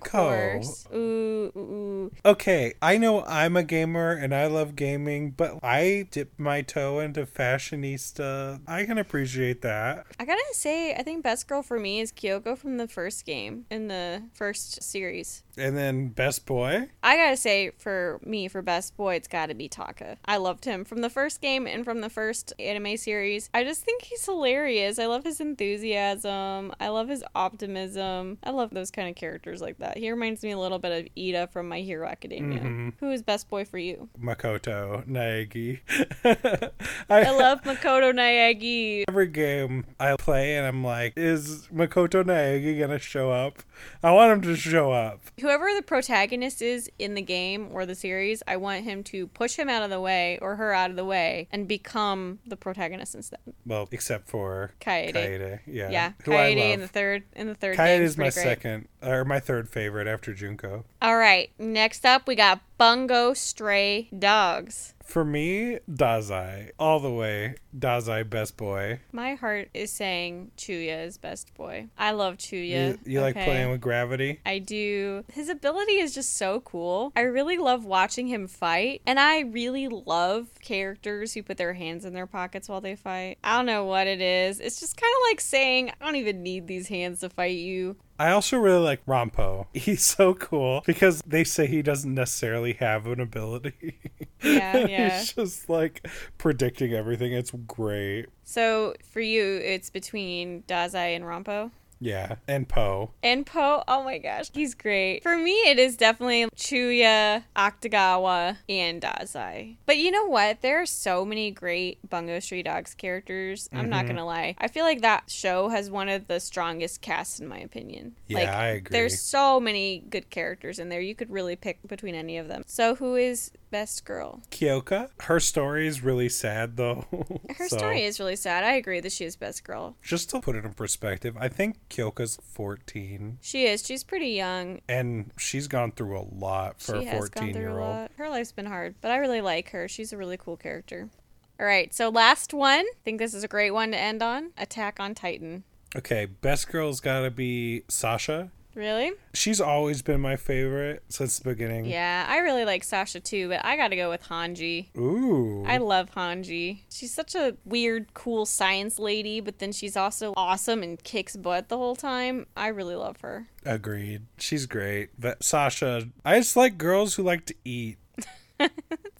[SPEAKER 3] course. Ooh, ooh, ooh.
[SPEAKER 1] Okay, I know I'm a gamer and I love gaming, but I dip my toe into fashionista. I can appreciate that.
[SPEAKER 3] I gotta say, I think best girl for me is Kyoko from the first game in the first series.
[SPEAKER 1] And then best boy.
[SPEAKER 3] I gotta say, for me, for best boy, it's gotta be Taka. I loved him from the first game and from the first anime series. I just think he's hilarious. I love his enthusiasm. I love his optimism. I love those kind of characters like that. He reminds me a little bit of Iida from My Hero Academia.
[SPEAKER 1] Mm-hmm.
[SPEAKER 3] Who is best boy for you?
[SPEAKER 1] Makoto Naegi. [laughs]
[SPEAKER 3] I love Makoto Naegi.
[SPEAKER 1] every game I play and I'm like, is Makoto Naegi gonna show up? I want him to show up.
[SPEAKER 3] Whoever the protagonist is in the game or the series, I want him to push him out of the way or her out of the way and become the protagonist instead.
[SPEAKER 1] Well, except for
[SPEAKER 3] Kaede.
[SPEAKER 1] Kaede. Yeah.
[SPEAKER 3] Yeah,
[SPEAKER 1] Who
[SPEAKER 3] Kaede in the third in the third.
[SPEAKER 1] Kaede is my second or my third favorite after Junko.
[SPEAKER 3] All right, next up we got Bungo Stray Dogs.
[SPEAKER 1] For me, Dazai. All the way. Dazai, best boy.
[SPEAKER 3] My heart is saying Chuya is best boy. I love Chuya.
[SPEAKER 1] You, you like playing with gravity?
[SPEAKER 3] I do. His ability is just so cool. I really love watching him fight, and I really love characters who put their hands in their pockets while they fight. I don't know what it is. It's just kind of like saying, I don't even need these hands to fight you.
[SPEAKER 1] I also really like Rampo. [laughs] He's so cool because they say he doesn't necessarily have an ability. [laughs]
[SPEAKER 3] Yeah, [laughs] yeah.
[SPEAKER 1] He's just like predicting everything. It's great.
[SPEAKER 3] So for you, it's between Dazai and Rampo.
[SPEAKER 1] Yeah, and Poe.
[SPEAKER 3] And Poe, oh my gosh, he's great. For me, it is definitely Chuya, Akutagawa, and Dazai. But you know what? There are so many great Bungo Stray Dogs characters. I'm not
[SPEAKER 1] Mm-hmm.
[SPEAKER 3] gonna lie. I feel like that show has one of the strongest casts in my opinion.
[SPEAKER 1] Yeah,
[SPEAKER 3] like,
[SPEAKER 1] I agree.
[SPEAKER 3] There's so many good characters in there. You could really pick between any of them. So who is best girl?
[SPEAKER 1] Kyoka. Her story is really sad though. [laughs]
[SPEAKER 3] Her
[SPEAKER 1] So,
[SPEAKER 3] story is really sad. I agree that she is best girl.
[SPEAKER 1] Just to put it in perspective, I think Kyoka's 14
[SPEAKER 3] She is. She's pretty young.
[SPEAKER 1] and she's gone through a lot for
[SPEAKER 3] she
[SPEAKER 1] a
[SPEAKER 3] has gone
[SPEAKER 1] 14
[SPEAKER 3] through
[SPEAKER 1] year old.
[SPEAKER 3] Her life's been hard, but I really like her. She's a really cool character. All right, so last one. I think this is a great one to end on. Attack on Titan.
[SPEAKER 1] Okay, best girl's got to be Sasha.
[SPEAKER 3] Really?
[SPEAKER 1] She's always been my favorite since the beginning.
[SPEAKER 3] Yeah, I really like Sasha too, but I got to go with Hanji.
[SPEAKER 1] Ooh.
[SPEAKER 3] I love Hanji. She's such a weird, cool science lady, but then she's also awesome and kicks butt the whole time. I really love her.
[SPEAKER 1] Agreed. She's great. But Sasha, I just like girls who like to eat. [laughs]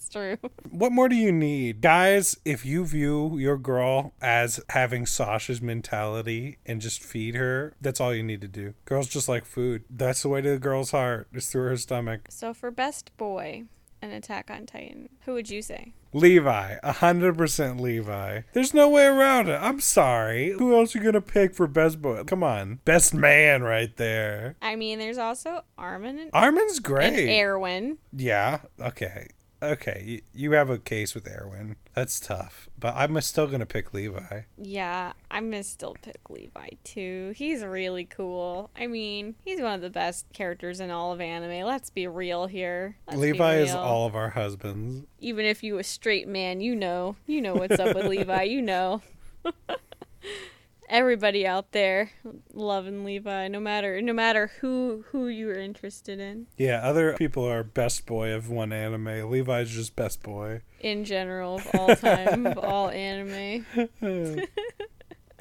[SPEAKER 3] It's true.
[SPEAKER 1] What more do you need? Guys, if you view your girl as having Sasha's mentality and just feed her, that's all you need to do. Girls just like food. That's the way to the girl's heart, is through her stomach.
[SPEAKER 3] So for best boy, an Attack on Titan, who would you say?
[SPEAKER 1] Levi, 100% Levi. There's no way around it. I'm sorry. Who else are you gonna pick for best boy? Come on. Best man right there.
[SPEAKER 3] I mean, there's also Armin and,
[SPEAKER 1] Armin's
[SPEAKER 3] and
[SPEAKER 1] great.
[SPEAKER 3] Erwin.
[SPEAKER 1] Yeah. Okay. Okay. You, have a case with Erwin. That's tough. But I'm still going to pick Levi.
[SPEAKER 3] Yeah, I'm gonna still pick Levi too. He's really cool. I mean, he's one of the best characters in all of anime. Let's be real here. Let's
[SPEAKER 1] Levi is all of our husbands.
[SPEAKER 3] Even if you a straight man, you know, you know what's up with [laughs] Levi. You know. [laughs] Everybody out there loving Levi, no matter no matter who who you're interested in
[SPEAKER 1] Yeah, other people are best boy of one anime. Levi's just best boy.
[SPEAKER 3] in general of all time of all anime. [laughs]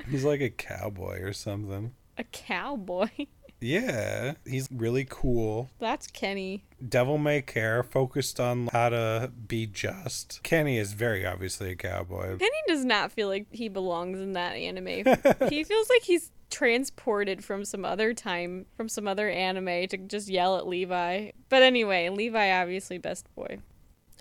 [SPEAKER 1] He's like a cowboy or something.
[SPEAKER 3] A cowboy. [laughs]
[SPEAKER 1] Yeah, he's really cool.
[SPEAKER 3] That's Kenny.
[SPEAKER 1] Devil May Care focused on how to be just. Kenny is very obviously a cowboy.
[SPEAKER 3] Kenny does not feel like he belongs in that anime. [laughs] he feels like he's transported from some other time, from some other anime to just yell at Levi. But anyway, Levi obviously best boy.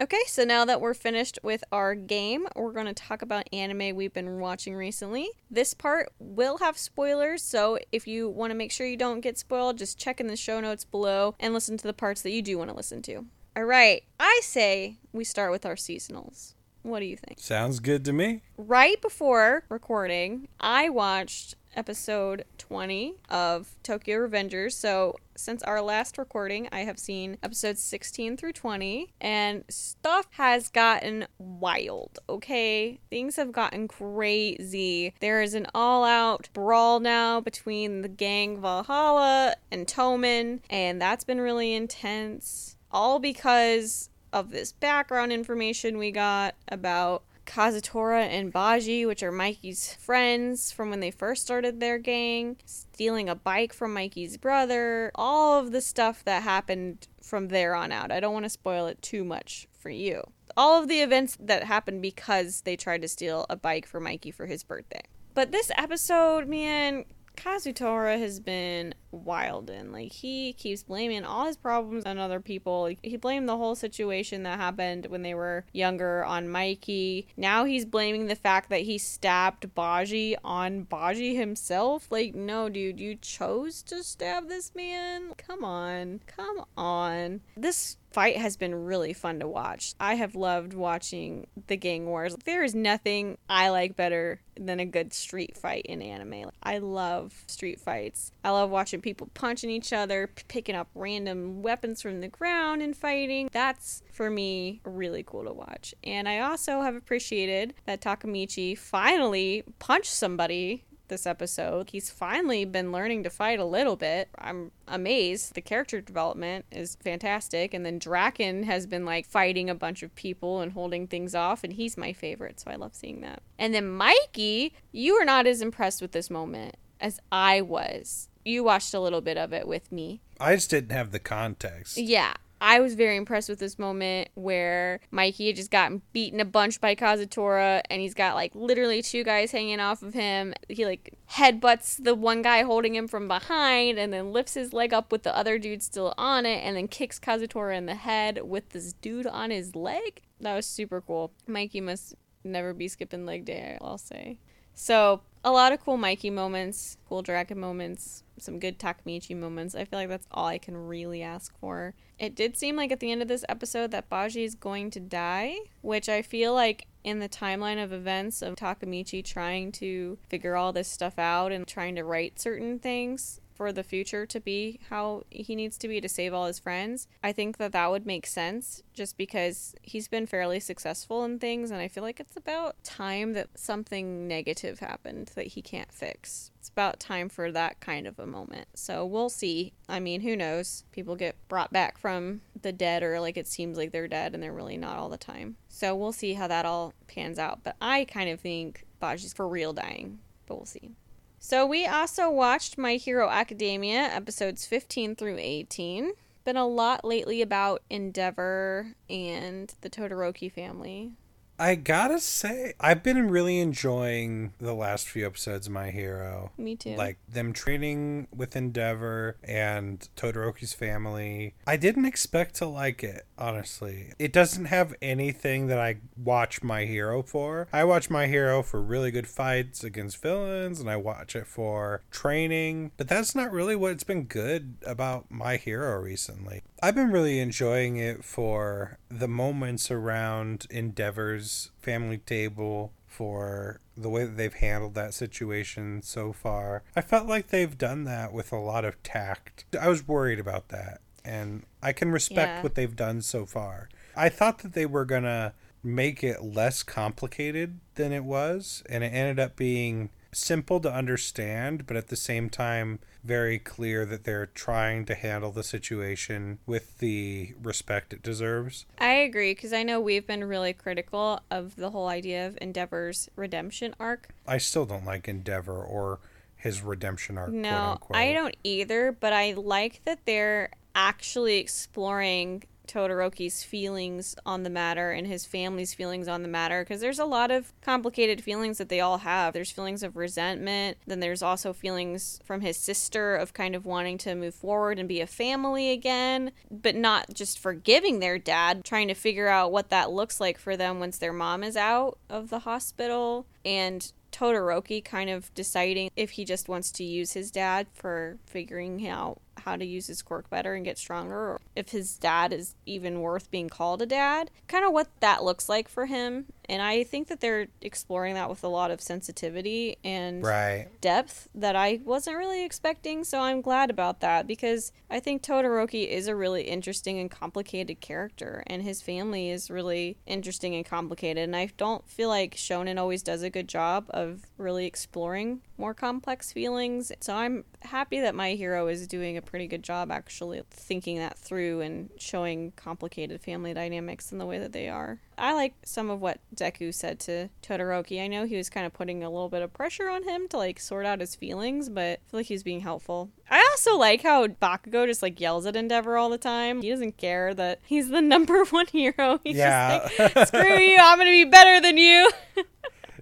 [SPEAKER 3] Okay, so now that we're finished with our game, we're going to talk about anime we've been watching recently. This part will have spoilers, so if you want to make sure you don't get spoiled, just check in the show notes below and listen to the parts that you do want to listen to. All right, I say we start with our seasonals. What do you think?
[SPEAKER 1] Sounds good to me.
[SPEAKER 3] right before recording, I watched episode 20 of Tokyo Revengers. So, since our last recording, I have seen episodes 16 through 20, and stuff has gotten wild, okay? Things have gotten crazy. There is an all out brawl now between the gang Valhalla and Toman, and that's been really intense. All because of this background information we got about Kazutora and Baji, which are Mikey's friends from when they first started their gang, stealing a bike from Mikey's brother, all of the stuff that happened from there on out. I don't want to spoil it too much for you. All of the events that happened because they tried to steal a bike for Mikey for his birthday. But this episode, man, Kazutora has been wild and like he keeps blaming all his problems on other people. He blamed the whole situation that happened when they were younger on Mikey. Now he's blaming the fact that he stabbed Baji on Baji himself. Like, no, dude, you chose to stab this man. Come on, come on. This fight has been really fun to watch. I have loved watching the gang wars. There is nothing I like better than a good street fight in anime. I love street fights. I love watching people punching each other, p- picking up random weapons from the ground and fighting. That's for me really cool to watch. And I also have appreciated that Takemichi finally punched somebody this episode. He's finally been learning to fight a little bit. I'm amazed. The character development is fantastic. And then Draken has been like fighting a bunch of people and holding things off, and he's my favorite, so I love seeing that. And then Mikey, you were not as impressed with this moment as I was. You watched a little bit of it with me.
[SPEAKER 1] I just didn't have the context.
[SPEAKER 3] Yeah. I was very impressed with this moment where Mikey had just gotten beaten a bunch by Kazutora and he's got like literally two guys hanging off of him. He like headbutts the one guy holding him from behind and then lifts his leg up with the other dude still on it and then kicks Kazutora in the head with this dude on his leg. That was super cool. Mikey must never be skipping leg day, I'll say. So, a lot of cool Mikey moments, cool Draken moments, some good Takemichi moments. I feel like that's all I can really ask for. It did seem like at the end of this episode that Baji is going to die, which I feel like in the timeline of events of Takemichi trying to figure all this stuff out and trying to write certain things for the future to be how he needs to be to save all his friends. I think that that would make sense just because he's been fairly successful in things and I feel like it's about time that something negative happened that he can't fix. It's about time for that kind of a moment. So we'll see. I mean, who knows? People get brought back from the dead or like it seems like they're dead and they're really not all the time. So we'll see how that all pans out. But I kind of think Baji's for real dying, but we'll see. So we also watched My Hero Academia episodes 15 through 18. Been a lot lately about Endeavor and the Todoroki family.
[SPEAKER 1] I gotta say, I've been really enjoying the last few episodes of My Hero.
[SPEAKER 3] Me too.
[SPEAKER 1] Like them training with Endeavor and Todoroki's family. I didn't expect to like it, honestly. It doesn't have anything that I watch My Hero for. I watch My Hero for really good fights against villains, and I watch it for training, but that's not really what's been good about My Hero recently. I've been really enjoying it for the moments around Endeavor's family table, for the way that they've handled that situation so far. I felt like they've done that with a lot of tact. I was worried about that, and I can respect
[SPEAKER 3] Yeah.
[SPEAKER 1] what they've done so far. I thought that they were going to make it less complicated than it was, and it ended up being simple to understand, but at the same time, very clear that they're trying to handle the situation with the respect it deserves.
[SPEAKER 3] I agree because I know we've been really critical of the whole idea of Endeavor's redemption arc.
[SPEAKER 1] I still don't like Endeavor or his redemption arc.
[SPEAKER 3] No. I don't either, but I like that they're actually exploring Todoroki's feelings on the matter and his family's feelings on the matter because there's a lot of complicated feelings that they all have. There's feelings of resentment, then there's also feelings from his sister of kind of wanting to move forward and be a family again, but not just forgiving their dad, trying to figure out what that looks like for them once their mom is out of the hospital and Todoroki kind of deciding if he just wants to use his dad for figuring out how to use his quirk better and get stronger, or if his dad is even worth being called a dad. Kind of what that looks like for him. And I think that they're exploring that with a lot of sensitivity and
[SPEAKER 1] Right.
[SPEAKER 3] depth that I wasn't really expecting, so I'm glad about that because I think Todoroki is a really interesting and complicated character, and his family is really interesting and complicated. And I don't feel like Shonen always does a good job of really exploring more complex feelings. So I'm happy that my hero is doing a pretty good job actually thinking that through and showing complicated family dynamics in the way that they are. I like some of what Deku said to Todoroki. I know he was kind of putting a little bit of pressure on him to like sort out his feelings, but I feel like he was being helpful. I also like how Bakugo just like yells at Endeavor all the time. He doesn't care that he's the [laughs] number one hero. He's
[SPEAKER 1] Yeah.
[SPEAKER 3] just like, screw you, I'm gonna be better than you. [laughs]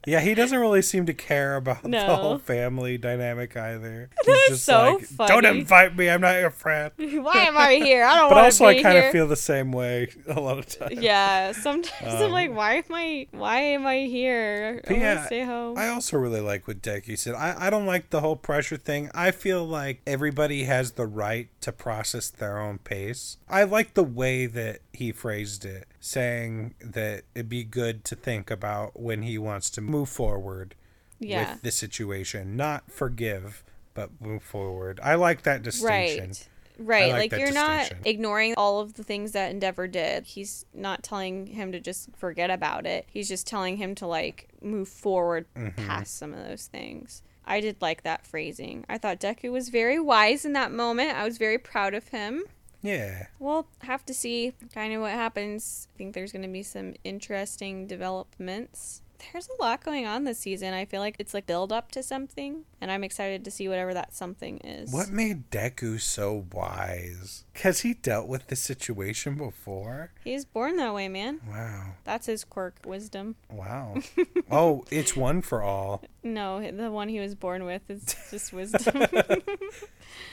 [SPEAKER 1] Yeah, he doesn't really seem to care about the whole family dynamic either. [laughs] He's just
[SPEAKER 3] so
[SPEAKER 1] like, don't invite me. I'm not your friend. [laughs]
[SPEAKER 3] Why am I here? I don't want to.
[SPEAKER 1] But
[SPEAKER 3] also,
[SPEAKER 1] I
[SPEAKER 3] kind
[SPEAKER 1] of feel the same way [laughs] a lot of times.
[SPEAKER 3] yeah, sometimes I'm
[SPEAKER 1] Um,
[SPEAKER 3] like, why am I? Why am I here? I
[SPEAKER 1] yeah,
[SPEAKER 3] stay home.
[SPEAKER 1] I also really like what Deku said. I, I don't like the whole pressure thing. I feel like everybody has the right to process their own pace. I like the way that he phrased it, saying that it'd be good to think about when he wants to move forward
[SPEAKER 3] yeah.
[SPEAKER 1] with the situation, not forgive, but move forward. I like that distinction.
[SPEAKER 3] Right. Right.
[SPEAKER 1] like
[SPEAKER 3] Like, you're not ignoring all of the things that Endeavor did. He's not telling him to just forget about it. He's just telling him to like move forward
[SPEAKER 1] Mm-hmm.
[SPEAKER 3] past some of those things. I did like that phrasing. I thought Deku was very wise in that moment. I was very proud of him.
[SPEAKER 1] Yeah.
[SPEAKER 3] We'll have to see kind of what happens. I think there's going to be some interesting developments. there's a lot going on this season. I feel like it's like build up to something, and I'm excited to see whatever that something is.
[SPEAKER 1] What made Deku so wise? Has he dealt with this situation before?
[SPEAKER 3] He's born that way, man.
[SPEAKER 1] Wow.
[SPEAKER 3] That's his quirk, wisdom.
[SPEAKER 1] Wow. [laughs] oh, it's one for all.
[SPEAKER 3] No, the one he was born with is just [laughs] wisdom.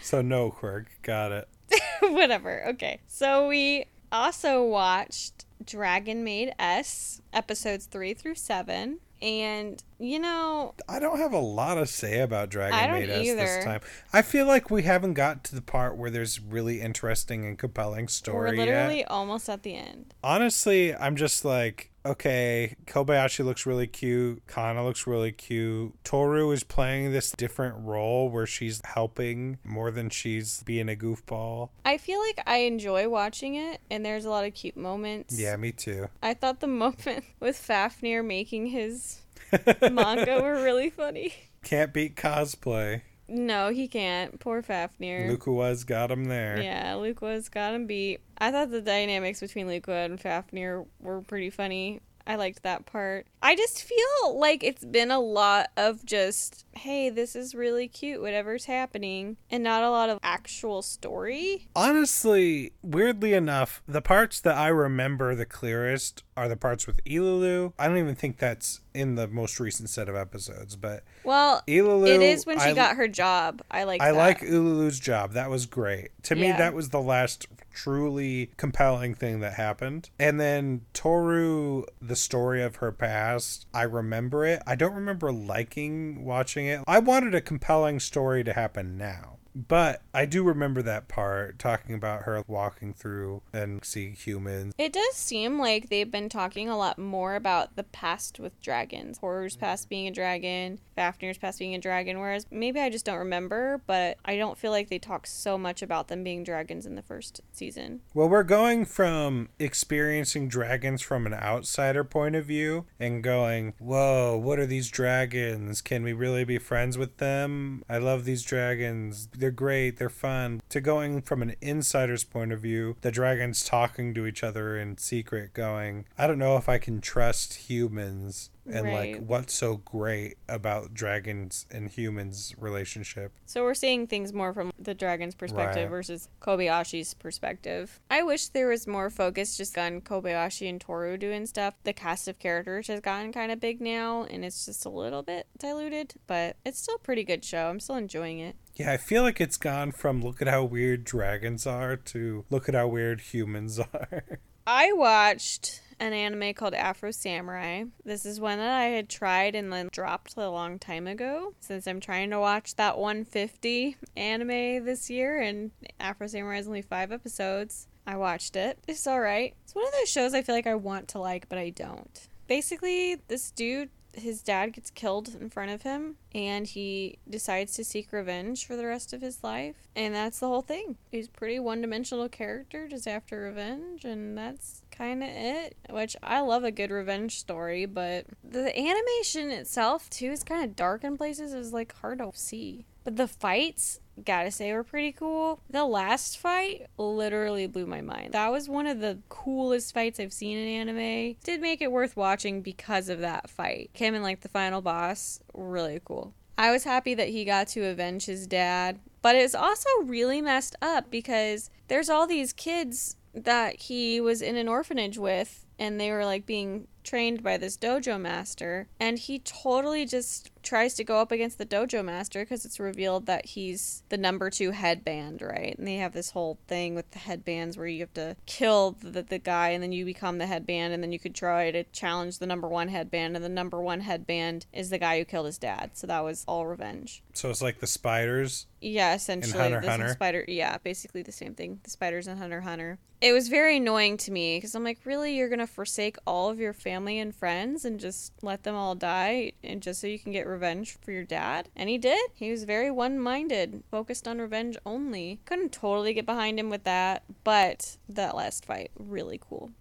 [SPEAKER 1] So no quirk. Got it. [laughs]
[SPEAKER 3] Whatever. Okay. So we also watched Dragon Maid S episodes 3 through 7 and you know,
[SPEAKER 1] I don't have a lot to say about Dragon Maid S
[SPEAKER 3] either.
[SPEAKER 1] this time. I feel like we haven't got to the part where there's really interesting and compelling
[SPEAKER 3] stories.
[SPEAKER 1] we're
[SPEAKER 3] literally
[SPEAKER 1] yet.
[SPEAKER 3] almost at the end.
[SPEAKER 1] Honestly, I'm just like, okay, Kobayashi looks really cute. Kanna looks really cute. Toru is playing this different role where she's helping more than she's being a goofball.
[SPEAKER 3] I feel like I enjoy watching it and there's a lot of cute moments.
[SPEAKER 1] Yeah, me too.
[SPEAKER 3] I thought the moment [laughs] with Fafnir making his [laughs] manga were really funny.
[SPEAKER 1] Can't beat cosplay.
[SPEAKER 3] No, he can't. Poor Fafnir.
[SPEAKER 1] Lucoa's got him there.
[SPEAKER 3] Yeah, Lucoa's got him beat. I thought the dynamics between Luqua and Fafnir were pretty funny. I liked that part. I just feel like it's been a lot of just, hey, this is really cute, whatever's happening, and not a lot of actual story.
[SPEAKER 1] Honestly, weirdly enough, the parts that I remember the clearest are the parts with Ilulu. I don't even think that's in the most recent set of episodes, but
[SPEAKER 3] Well,
[SPEAKER 1] Ilulu.
[SPEAKER 3] it is when she
[SPEAKER 1] I,
[SPEAKER 3] got her job. I like
[SPEAKER 1] I
[SPEAKER 3] that.
[SPEAKER 1] like Ilulu's job. That was great. To me, that was the last truly compelling thing that happened. And then Toru, the story of her past, I remember it. I don't remember liking watching it. I wanted a compelling story to happen now. But I do remember that part talking about her walking through and seeing humans.
[SPEAKER 3] It does seem like they've been talking a lot more about the past with dragons. Horror's past being a dragon, Fafnir's past being a dragon, whereas maybe I just don't remember, but I don't feel like they talk so much about them being dragons in the first season.
[SPEAKER 1] Well, we're going from experiencing dragons from an outsider point of view and going, whoa, what are these dragons? Can we really be friends with them? I love these dragons. They're great. They're fun. To going from an insider's point of view, the dragons talking to each other in secret, going, I don't know if I can trust humans. And
[SPEAKER 3] Right.
[SPEAKER 1] like, what's so great about dragons and humans' relationship?
[SPEAKER 3] So we're seeing things more from the dragon's perspective
[SPEAKER 1] Right.
[SPEAKER 3] versus Kobayashi's perspective. I wish there was more focus just on Kobayashi and Toru doing stuff. The cast of characters has gotten kind of big now, and it's just a little bit diluted, but it's still a pretty good show. I'm still enjoying it.
[SPEAKER 1] Yeah, I feel like it's gone from look at how weird dragons are to look at how weird humans [laughs] are.
[SPEAKER 3] I watched an anime called Afro Samurai. This is one that I had tried and then dropped a long time ago. Since I'm trying to watch that 150 anime this year, and Afro Samurai is only five episodes, I watched it. It's alright. It's one of those shows I feel like I want to like, but I don't. Basically, this dude his dad gets killed in front of him and he decides to seek revenge for the rest of his life. And that's the whole thing. He's pretty one-dimensional character just after revenge and that's kind of it. Which i love a good revenge story but the animation itself too is kind of dark in places. Is like hard to see. But the fights gotta say were pretty cool. The last fight literally blew my mind. That was one of the coolest fights I've seen in anime. Did make it worth watching because of that fight. Him and like the final boss, really cool. I was happy that he got to avenge his dad, but it's also really messed up because there's all these kids that he was in an orphanage with and they were like being trained by this dojo master and he totally just tries to go up against the dojo master because it's revealed that he's the number two headband right and they have this whole thing with the headbands where you have to kill the, the guy and then you become the headband and then you could try to challenge the number one headband and the number one headband is the guy who killed his dad so that was all revenge
[SPEAKER 1] So it's like the spiders.
[SPEAKER 3] yeah, essentially.
[SPEAKER 1] Hunter
[SPEAKER 3] this
[SPEAKER 1] Hunter?
[SPEAKER 3] Spider. Yeah, basically the same thing. The spiders and Hunter Hunter. It was very annoying to me because I'm like, really, you're gonna forsake all of your family and friends and just let them all die, and just so you can get revenge for your dad? And he did. He was very one-minded, focused on revenge only. Couldn't totally get behind him with that, but that last fight really cool.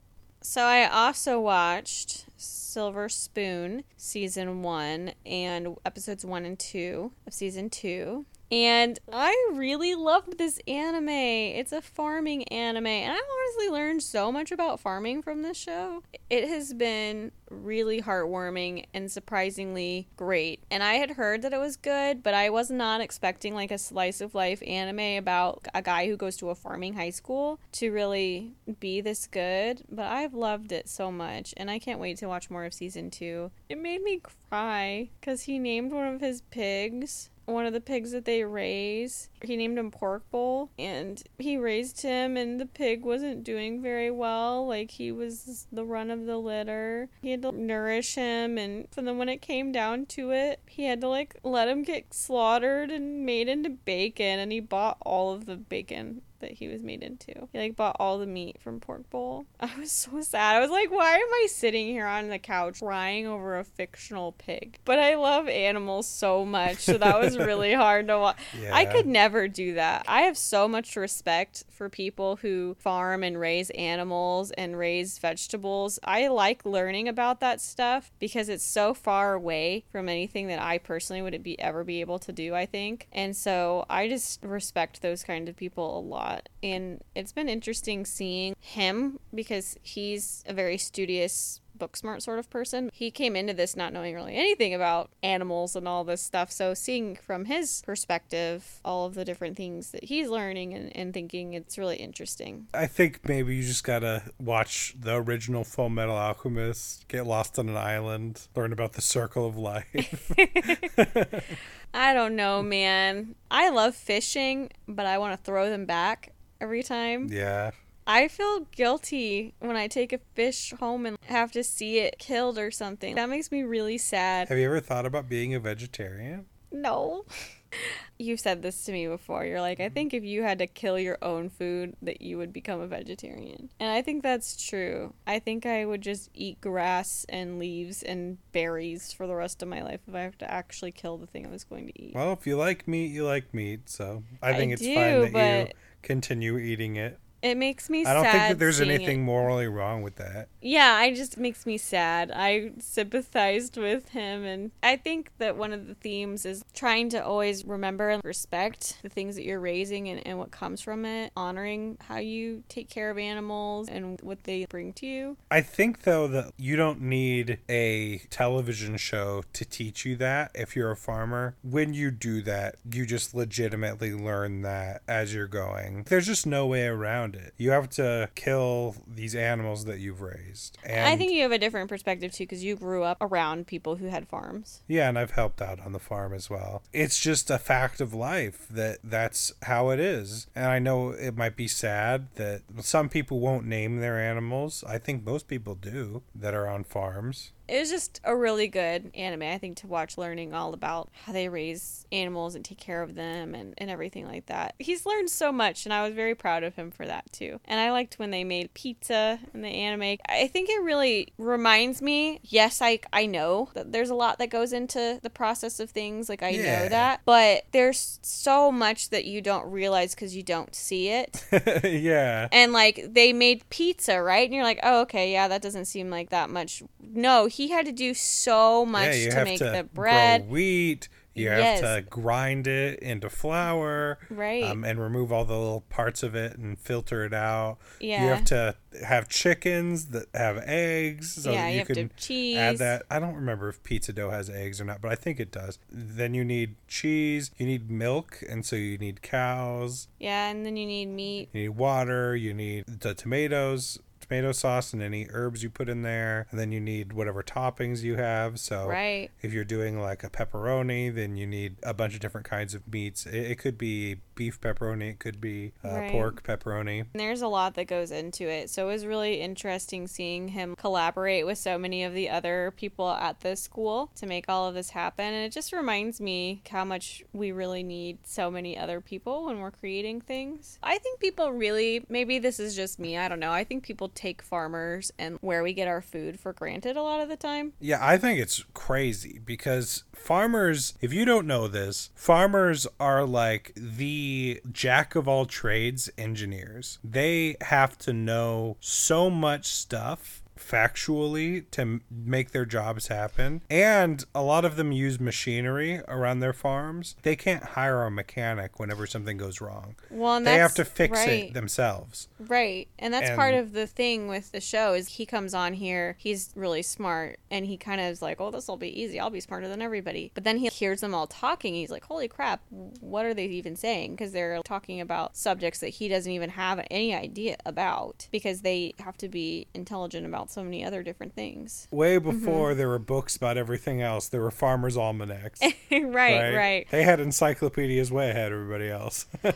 [SPEAKER 3] So I also watched Silver Spoon season 1 and episodes 1 and 2 of season 2. And I really loved this anime. It's a farming anime, and I honestly learned so much about farming from this show. It has been really heartwarming and surprisingly great. And I had heard that it was good, but I was not expecting like a slice of life anime about a guy who goes to a farming high school to really be this good. But I've loved it so much, and I can't wait to watch more of season two. It made me cry because he named one of his pigs one of the pigs that they raise. He named him Pork Bowl, and he raised him, and the pig wasn't doing very well. Like he was the run of the litter. He had to nourish him, and then when it came down to it, he had to like let him get slaughtered and made into bacon, and he bought all of the bacon that he was made into. He like bought all the meat from Pork Bowl. [laughs] I was so sad. I was like, why am I sitting here on the couch crying over a fictional pig? But I love animals so much, so that was really [laughs] hard to watch.
[SPEAKER 1] Yeah.
[SPEAKER 3] I could never do that. I have so much respect for people who farm and raise animals and raise vegetables. I like learning about that stuff because it's so far away from anything that I personally would be ever be able to do, I think. And so I just respect those kind of people a lot. And it's been interesting seeing him because he's a very studious book smart sort of person. He came into this not knowing really anything about animals and all this stuff. So seeing from his perspective all of the different things that he's learning and, and thinking, it's really interesting.
[SPEAKER 1] I think maybe you just gotta watch the original Full Metal Alchemist, get lost on an island, learn about the circle of life. [laughs] [laughs]
[SPEAKER 3] I don't know, man. I love fishing, but I want to throw them back every time.
[SPEAKER 1] yeah.
[SPEAKER 3] I feel guilty when I take a fish home and have to see it killed or something. That makes me really sad.
[SPEAKER 1] Have you ever thought about being a vegetarian?
[SPEAKER 3] No. [laughs] You've said this to me before. You're like, I mm-hmm. think if you had to kill your own food, that you would become a vegetarian. And I think that's true. I think I would just eat grass and leaves and berries for the rest of my life if I have to actually kill the thing I was going to eat.
[SPEAKER 1] Well, if you like meat, you like meat, so I
[SPEAKER 3] I
[SPEAKER 1] think it's
[SPEAKER 3] do,
[SPEAKER 1] fine that you continue eating it.
[SPEAKER 3] It makes me
[SPEAKER 1] I don't think that there's
[SPEAKER 3] seeing it.
[SPEAKER 1] anything morally wrong with that.
[SPEAKER 3] Yeah, I just makes me sad. I sympathized with him and I think that one of the themes is trying to always remember and respect the things that you're raising and, and what comes from it, honoring how you take care of animals and what they bring to you.
[SPEAKER 1] I think though that you don't need a television show to teach you that if you're a farmer. When you do that, you just legitimately learn that as you're going. There's just no way around it. You have to kill these animals that you've raised. And
[SPEAKER 3] I think you have a different perspective too because you grew up around people who had farms.
[SPEAKER 1] Yeah, and I've helped out on the farm as well. It's just a fact of life that that's how it is. And I know it might be sad that some people won't name their animals. I think most people do that are on farms.
[SPEAKER 3] It was just a really good anime, I think, to watch, learning all about how they raise animals and take care of them and, and everything like that. He's learned so much, and I was very proud of him for that, too. And I liked when they made pizza in the anime. I think it really reminds me yes, I, I know that there's a lot that goes into the process of things. Like, I
[SPEAKER 1] Yeah.
[SPEAKER 3] know that. But there's so much that you don't realize because you don't see it [laughs]
[SPEAKER 1] yeah.
[SPEAKER 3] and like they made pizza, right? And you're like, oh, okay, yeah, that doesn't seem like that much. No, he had to do so much
[SPEAKER 1] yeah,
[SPEAKER 3] to
[SPEAKER 1] have
[SPEAKER 3] make
[SPEAKER 1] to
[SPEAKER 3] the bread.
[SPEAKER 1] grow wheat. You
[SPEAKER 3] Yes.
[SPEAKER 1] have to grind it into flour,
[SPEAKER 3] Right.
[SPEAKER 1] Um, and remove all the little parts of it and filter it out.
[SPEAKER 3] Yeah.
[SPEAKER 1] You have to have chickens that have eggs, so
[SPEAKER 3] Yeah, you
[SPEAKER 1] you,
[SPEAKER 3] have to
[SPEAKER 1] can
[SPEAKER 3] cheese.
[SPEAKER 1] add that. I don't remember if pizza dough has eggs or not, but I think it does. Then you need cheese. You need milk, and so you need cows.
[SPEAKER 3] Yeah, and then you need meat.
[SPEAKER 1] You need water. You need the tomatoes. Tomato sauce and any herbs you put in there, and then you need whatever toppings you have. So,
[SPEAKER 3] Right.
[SPEAKER 1] if you're doing like a pepperoni, then you need a bunch of different kinds of meats. It, it could be beef pepperoni, it could be uh,
[SPEAKER 3] Right.
[SPEAKER 1] pork pepperoni.
[SPEAKER 3] And there's a lot that goes into it. So it was really interesting seeing him collaborate with so many of the other people at the school to make all of this happen. And it just reminds me how much we really need so many other people when we're creating things. I think people really, maybe this is just me, I don't know. I think people take farmers and where we get our food for granted a lot of the time.
[SPEAKER 1] Yeah, I think it's crazy because farmers, if you don't know this, farmers are like the jack of all trades engineers. They have to know so much stuff factually to m- make their jobs happen. And a lot of them use machinery around their farms. They can't hire a mechanic whenever something goes wrong.
[SPEAKER 3] Well, and
[SPEAKER 1] They have to fix
[SPEAKER 3] right.
[SPEAKER 1] it themselves.
[SPEAKER 3] Right. And that's part of the thing with the show is he comes on here, he's really smart and he kind of is like, "Oh, this will be easy. I'll be smarter than everybody." But then he hears them all talking. He's like, "Holy crap, what are they even saying?" Because they're talking about subjects that he doesn't even have any idea about because they have to be intelligent about so many other different things.
[SPEAKER 1] Way
[SPEAKER 3] Mm-hmm.
[SPEAKER 1] before there were books about everything else, there were farmers' almanacs. [laughs]
[SPEAKER 3] right, right.
[SPEAKER 1] They had encyclopedias way ahead of everybody else. [laughs]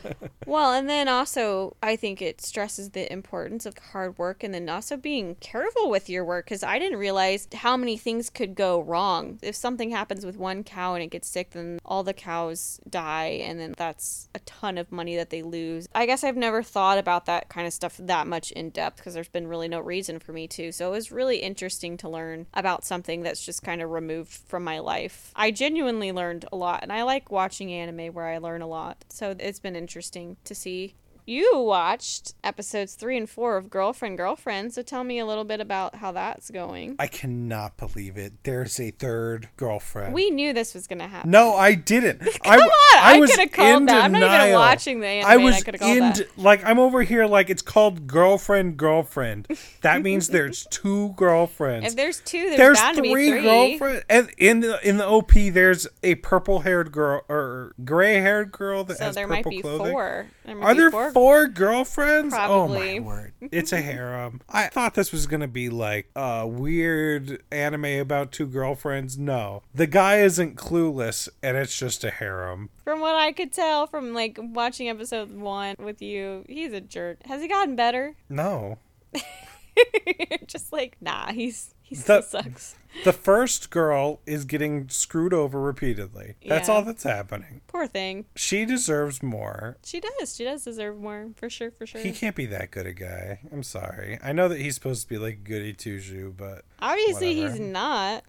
[SPEAKER 3] Well, and then also, I think it stresses the importance of hard work and then also being careful with your work because I didn't realize how many things could go wrong. If something happens with one cow and it gets sick, then all the cows die, and then that's a ton of money that they lose. I guess I've never thought about that kind of stuff that much in depth because there's been really no reason for me to. So it was really interesting to learn about something that's just kind of removed from my life. I genuinely learned a lot, and I like watching anime where I learn a lot. So it's been interesting to see. You watched episodes three and four of Girlfriend Girlfriend, so tell me a little bit about how that's going.
[SPEAKER 1] I cannot believe it. There's a third girlfriend.
[SPEAKER 3] We knew this was gonna happen.
[SPEAKER 1] No, I didn't. [laughs]
[SPEAKER 3] Come on, I,
[SPEAKER 1] was
[SPEAKER 3] could have called that. I'm not even watching the anime.
[SPEAKER 1] I
[SPEAKER 3] and
[SPEAKER 1] was
[SPEAKER 3] I could have called
[SPEAKER 1] in
[SPEAKER 3] that.
[SPEAKER 1] like I'm over here like it's called girlfriend girlfriend. That means [laughs] there's two girlfriends.
[SPEAKER 3] If there's two, there's,
[SPEAKER 1] there's
[SPEAKER 3] to
[SPEAKER 1] three,
[SPEAKER 3] three.
[SPEAKER 1] girlfriends, and in the in the OP there's a purple haired girl or gray haired girl that
[SPEAKER 3] So
[SPEAKER 1] has
[SPEAKER 3] there
[SPEAKER 1] purple
[SPEAKER 3] might be
[SPEAKER 1] clothing.
[SPEAKER 3] four. There might
[SPEAKER 1] Are
[SPEAKER 3] be
[SPEAKER 1] there
[SPEAKER 3] four?
[SPEAKER 1] Four, girlfriends? Oh my word! [laughs] It's a harem. I thought this was gonna be like a weird anime about two girlfriends. No, the guy isn't clueless, and it's just a harem.
[SPEAKER 3] From what I could tell from like watching episode one with you, he's a jerk. Has he gotten better?
[SPEAKER 1] No, [laughs]
[SPEAKER 3] Just like nah, he's he
[SPEAKER 1] The-
[SPEAKER 3] still sucks.
[SPEAKER 1] The first girl is getting screwed over repeatedly. That's
[SPEAKER 3] Yeah.
[SPEAKER 1] all that's happening.
[SPEAKER 3] Poor thing.
[SPEAKER 1] She deserves more.
[SPEAKER 3] She does. She does deserve more for sure. For sure.
[SPEAKER 1] He can't be that good a guy. I'm sorry. I know that he's supposed to be like goody two shoe, but
[SPEAKER 3] Obviously, he's not.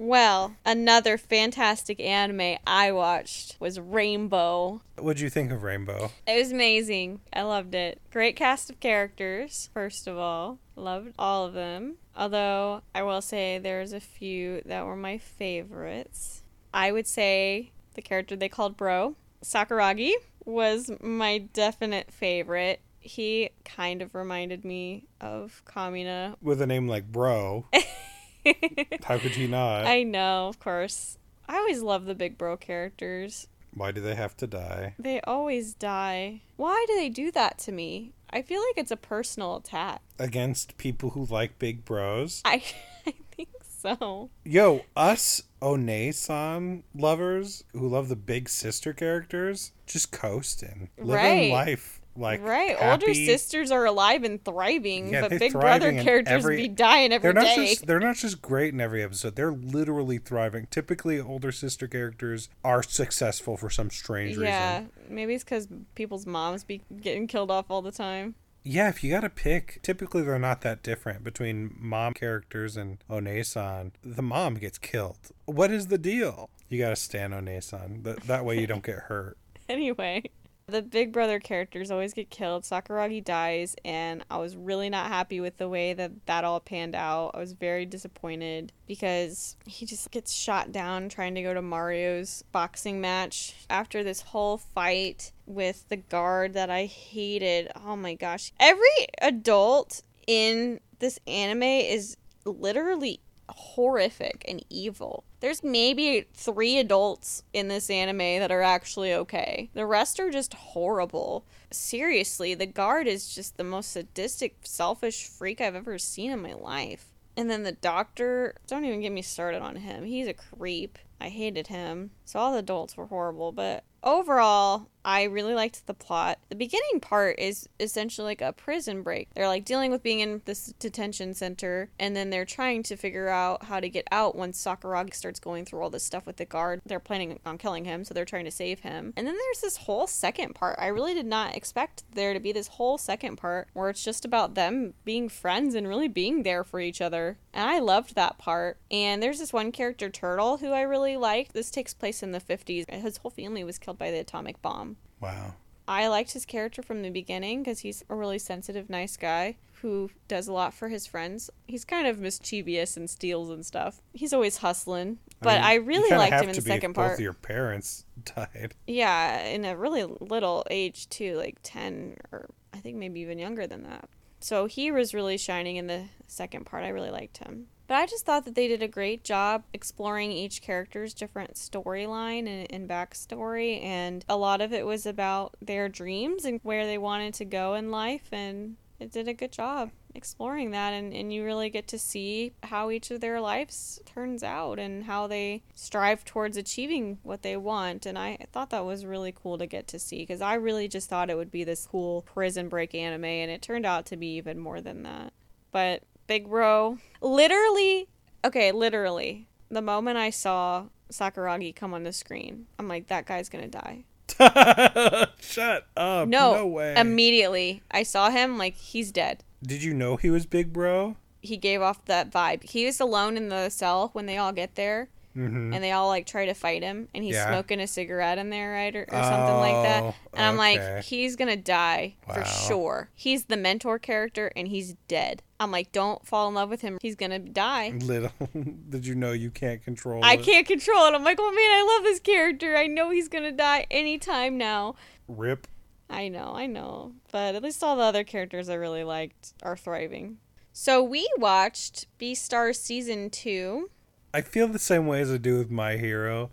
[SPEAKER 3] Well, another fantastic anime I watched was Rainbow.
[SPEAKER 1] what'd you think of Rainbow?
[SPEAKER 3] It was amazing. I loved it. Great cast of characters, first of all. Loved all of them. Although, I will say there's a few that were my favorites. I would say the character they called Bro, Sakuragi, was my definite favorite. He kind of reminded me of Kamina.
[SPEAKER 1] With a name like Bro, [laughs] [laughs] how could he not?
[SPEAKER 3] I know, of course. I always love the big bro characters.
[SPEAKER 1] Why do they have to die?
[SPEAKER 3] They always die. Why do they do that to me? I feel like it's a personal attack.
[SPEAKER 1] Against people who like big bros?
[SPEAKER 3] I, [laughs] I think so.
[SPEAKER 1] Yo, us One-san lovers who love the big sister characters, just coasting. Living
[SPEAKER 3] Right.
[SPEAKER 1] life like
[SPEAKER 3] right. Older sisters are alive and thriving,
[SPEAKER 1] Yeah,
[SPEAKER 3] but big brother characters
[SPEAKER 1] every-
[SPEAKER 3] be dying every
[SPEAKER 1] they're
[SPEAKER 3] day.
[SPEAKER 1] not just they're not just great in every episode. They're literally thriving. Typically, older sister characters are successful for some strange
[SPEAKER 3] yeah,
[SPEAKER 1] reason.
[SPEAKER 3] Yeah maybe it's because people's moms be getting killed off all the time.
[SPEAKER 1] Yeah, if you got to pick, typically they're not that different between mom characters and One-san. The mom gets killed. What is the deal? You got to stand One-san. That that way you don't get hurt. [laughs]
[SPEAKER 3] Anyway, the big brother characters always get killed. Sakuragi dies, and I was really not happy with the way that that all panned out. I was very disappointed because he just gets shot down trying to go to Mario's boxing match after this whole fight with the guard that I hated. Oh my gosh. Every adult in this anime is literally horrific and evil. There's maybe three adults in this anime that are actually okay. The rest are just horrible. Seriously, the guard is just the most sadistic, selfish freak I've ever seen in my life. And then the doctor, don't even get me started on him. He's a creep. I hated him. So all the adults were horrible, but overall, I really liked the plot. The beginning part is essentially like a prison break. They're like dealing with being in this detention center, and then they're trying to figure out how to get out once Sakuragi starts going through all this stuff with the guard. They're planning on killing him, so they're trying to save him. And then there's this whole second part. I really did not expect there to be this whole second part where it's just about them being friends and really being there for each other. And I loved that part. And there's this one character, Turtle, who I really liked. This takes place in the 50s. His whole family was killed by the atomic bomb.
[SPEAKER 1] Wow.
[SPEAKER 3] I liked his character from the beginning because he's a really sensitive, nice guy who does a lot for his friends. He's kind of mischievous and steals and stuff. He's always hustling. But
[SPEAKER 1] mean,
[SPEAKER 3] I, really liked him in the second part.
[SPEAKER 1] of your parents [laughs] died.
[SPEAKER 3] Yeah, in a really little age too, like 10 or I think maybe even younger than that. So he was really shining in the second part. I really liked him. But I just thought that they did a great job exploring each character's different storyline and, and backstory. And a lot of it was about their dreams and where they wanted to go in life. And it did a good job exploring that. And, and you really get to see how each of their lives turns out and how they strive towards achieving what they want. And I thought that was really cool to get to see because I really just thought it would be this cool prison break anime. And it turned out to be even more than that. But Big Bro, literally, okay, literally, the moment I saw Sakuragi come on the screen, I'm like, that guy's gonna die. [laughs]
[SPEAKER 1] Shut up.
[SPEAKER 3] No,
[SPEAKER 1] No way.
[SPEAKER 3] immediately I saw him, like, he's dead.
[SPEAKER 1] Did you know he was big bro?
[SPEAKER 3] He gave off that vibe. He was alone in the cell when they all get there.
[SPEAKER 1] Mm-hmm.
[SPEAKER 3] And they all like try to fight him, and he's
[SPEAKER 1] Yeah.
[SPEAKER 3] smoking a cigarette in there, right, or, or something like that.
[SPEAKER 1] Oh,
[SPEAKER 3] And I'm like, he's gonna die for sure. He's the mentor character, and he's dead. I'm like, don't fall in love with him. He's gonna die.
[SPEAKER 1] Little [laughs] did you know you can't control
[SPEAKER 3] I
[SPEAKER 1] it?
[SPEAKER 3] can't control it. I'm like, oh man, I love this character. I know he's gonna die anytime now.
[SPEAKER 1] Rip.
[SPEAKER 3] I know, I know. But at least all the other characters I really liked are thriving. So we watched Beastars season two.
[SPEAKER 1] I feel the same way as I do with My Hero.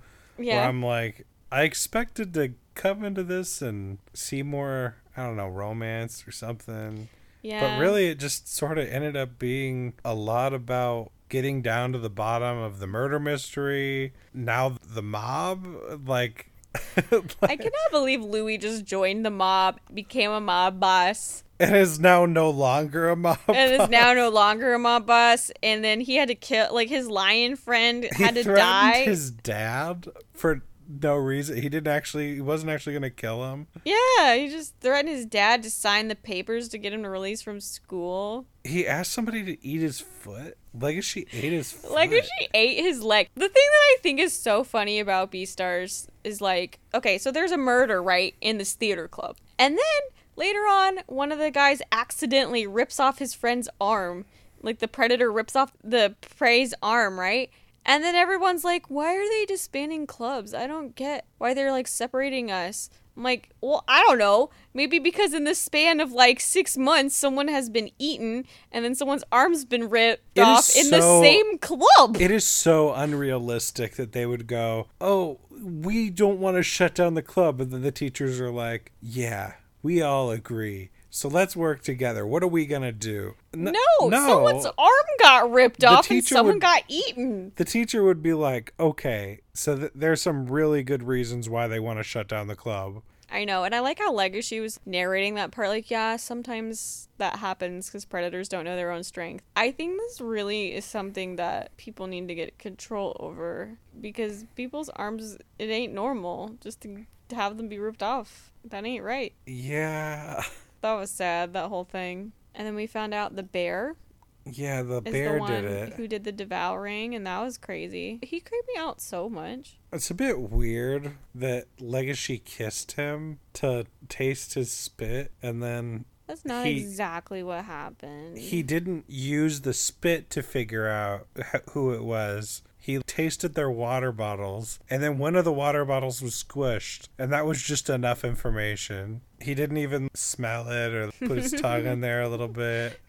[SPEAKER 1] Where I'm like, I expected to come into this and see more, I don't know, romance or something.
[SPEAKER 3] yeah.
[SPEAKER 1] But really, it just sort of ended up being a lot about getting down to the bottom of the murder mystery. Now, the mob, like. [laughs]
[SPEAKER 3] I cannot believe Louis just joined the mob, became a mob boss,
[SPEAKER 1] and is now no longer a mob.
[SPEAKER 3] and is now no longer a mob boss. And then he had to kill, like, his lion friend
[SPEAKER 1] he
[SPEAKER 3] had to
[SPEAKER 1] threatened
[SPEAKER 3] die.
[SPEAKER 1] his dad for no reason. He didn't actually. He wasn't actually going to kill him.
[SPEAKER 3] Yeah, he just threatened his dad to sign the papers to get him to release from school.
[SPEAKER 1] He asked somebody to eat his foot. Legoshi ate his foot.
[SPEAKER 3] Like if she ate his leg. The thing that I think is so funny about Beastars is like, okay, so there's a murder, right, in this theater club. And then later on, one of the guys accidentally rips off his friend's arm. Like the predator rips off the prey's arm, right? And then everyone's like, why are they disbanding clubs? I don't get why they're like separating us. I'm like, well, I don't know. Maybe because in the span of like six months, someone has been eaten and then someone's arm's been ripped
[SPEAKER 1] It
[SPEAKER 3] off in the same club.
[SPEAKER 1] It is so unrealistic that they would go, "Oh, we don't want to shut down the club," and then the teachers are like, "Yeah, we all agree. So let's work together. What are we gonna do?" N-
[SPEAKER 3] no, no, someone's arm got ripped
[SPEAKER 1] The
[SPEAKER 3] off and someone
[SPEAKER 1] would-
[SPEAKER 3] got eaten.
[SPEAKER 1] the teacher would be like, "Okay, so th- there's some really good reasons why they want to shut down the club."
[SPEAKER 3] I know, and I like how Legoshi was narrating that part. Like, yeah, sometimes that happens because predators don't know their own strength. I think this really is something that people need to get control over because people's arms, it ain't normal just to, to have them be ripped off. That ain't right.
[SPEAKER 1] Yeah, [laughs]
[SPEAKER 3] That was sad, that whole thing. And then we found out the bear
[SPEAKER 1] yeah, the
[SPEAKER 3] is
[SPEAKER 1] bear
[SPEAKER 3] the one
[SPEAKER 1] did it.
[SPEAKER 3] who did the devouring, and that was crazy. He creeped me out so much.
[SPEAKER 1] It's a bit weird that Legoshi kissed him to taste his spit, and then
[SPEAKER 3] That's not
[SPEAKER 1] He-
[SPEAKER 3] exactly what happened.
[SPEAKER 1] he didn't use the spit to figure out who it was. He tasted their water bottles, and then one of the water bottles was squished, and that was just enough information. He didn't even smell it or put his [laughs] tongue in there a little bit.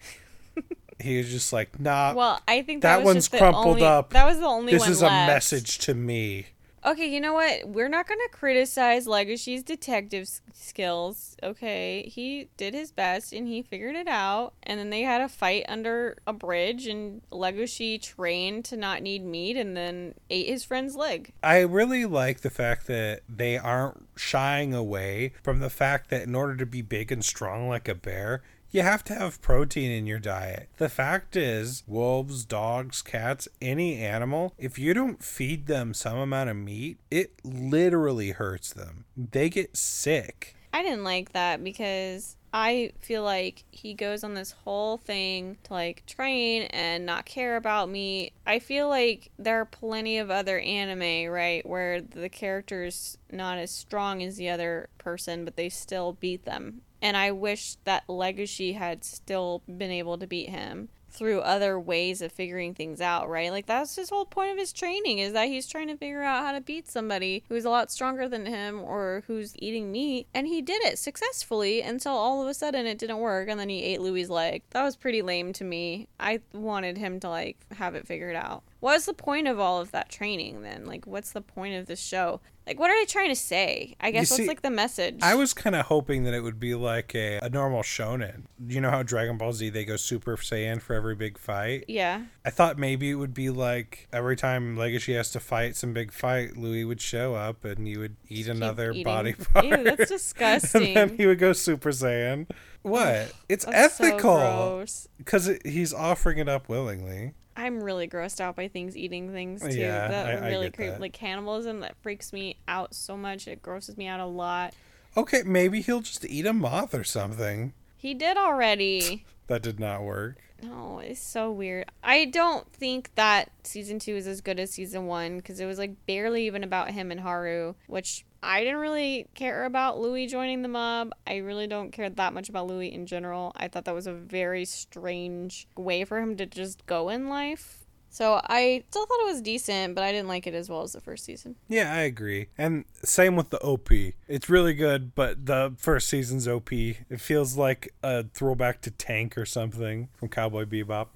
[SPEAKER 1] He was just like, "Nah,
[SPEAKER 3] Well, I think
[SPEAKER 1] that
[SPEAKER 3] that, was
[SPEAKER 1] one's
[SPEAKER 3] just the
[SPEAKER 1] crumpled
[SPEAKER 3] only-
[SPEAKER 1] up.
[SPEAKER 3] That was the only
[SPEAKER 1] this
[SPEAKER 3] one
[SPEAKER 1] is
[SPEAKER 3] left.
[SPEAKER 1] a message to me."
[SPEAKER 3] Okay, you know what? We're not gonna criticize Legoshi's detective s- skills. Okay, he did his best and he figured it out. And then they had a fight under a bridge, and Legoshi trained to not need meat, and then ate his friend's leg.
[SPEAKER 1] I really like the fact that they aren't shying away from the fact that in order to be big and strong like a bear, you have to have protein in your diet. The fact is, wolves, dogs, cats, any animal, if you don't feed them some amount of meat, it literally hurts them. They get sick.
[SPEAKER 3] I didn't like that because I feel like he goes on this whole thing to like train and not care about me. I feel like there are plenty of other anime, right, where the character's not as strong as the other person, but they still beat them. And I wish that Legoshi had still been able to beat him through other ways of figuring things out, right? Like that's his whole point of his training is that he's trying to figure out how to beat somebody who's a lot stronger than him or who's eating meat, and he did it successfully until all of a sudden it didn't work and then he ate Louis' leg. That was pretty lame to me. I wanted him to like have it figured out. What's the point of all of that training then? Like what's the point of this show? Like what are they trying to say? I guess
[SPEAKER 1] see,
[SPEAKER 3] what's like the message?
[SPEAKER 1] I was kind of hoping that it would be like a, a normal shonen. You know how Dragon Ball Z they go Super Saiyan for every big fight?
[SPEAKER 3] Yeah.
[SPEAKER 1] I thought maybe it would be like every time Legoshi has to fight some big fight, Louis would show up and you would eat
[SPEAKER 3] Keep
[SPEAKER 1] another
[SPEAKER 3] eating.
[SPEAKER 1] body part.
[SPEAKER 3] Ew, that's disgusting. [laughs]
[SPEAKER 1] and then he would go Super Saiyan. What? It's
[SPEAKER 3] That's
[SPEAKER 1] ethical because he's offering it up willingly.
[SPEAKER 3] I'm really grossed out by things eating things too.
[SPEAKER 1] Yeah,
[SPEAKER 3] that
[SPEAKER 1] I- I
[SPEAKER 3] really
[SPEAKER 1] get
[SPEAKER 3] creep
[SPEAKER 1] that.
[SPEAKER 3] like cannibalism that freaks me out so much. It grosses me out a lot.
[SPEAKER 1] Okay, maybe he'll just eat a moth or something.
[SPEAKER 3] He did already. [laughs]
[SPEAKER 1] That did not work.
[SPEAKER 3] No, it's so weird. I don't think that season two is as good as season one because it was like barely even about him and Haru, which I didn't really care about Louis joining the mob. I really don't care that much about Louis in general. I thought that was a very strange way for him to just go in life. So I still thought it was decent, but I didn't like it as well as the first season.
[SPEAKER 1] Yeah, I agree. And same with the OP. It's really good, but the first season's OP, it feels like a throwback to Tank or something from Cowboy Bebop.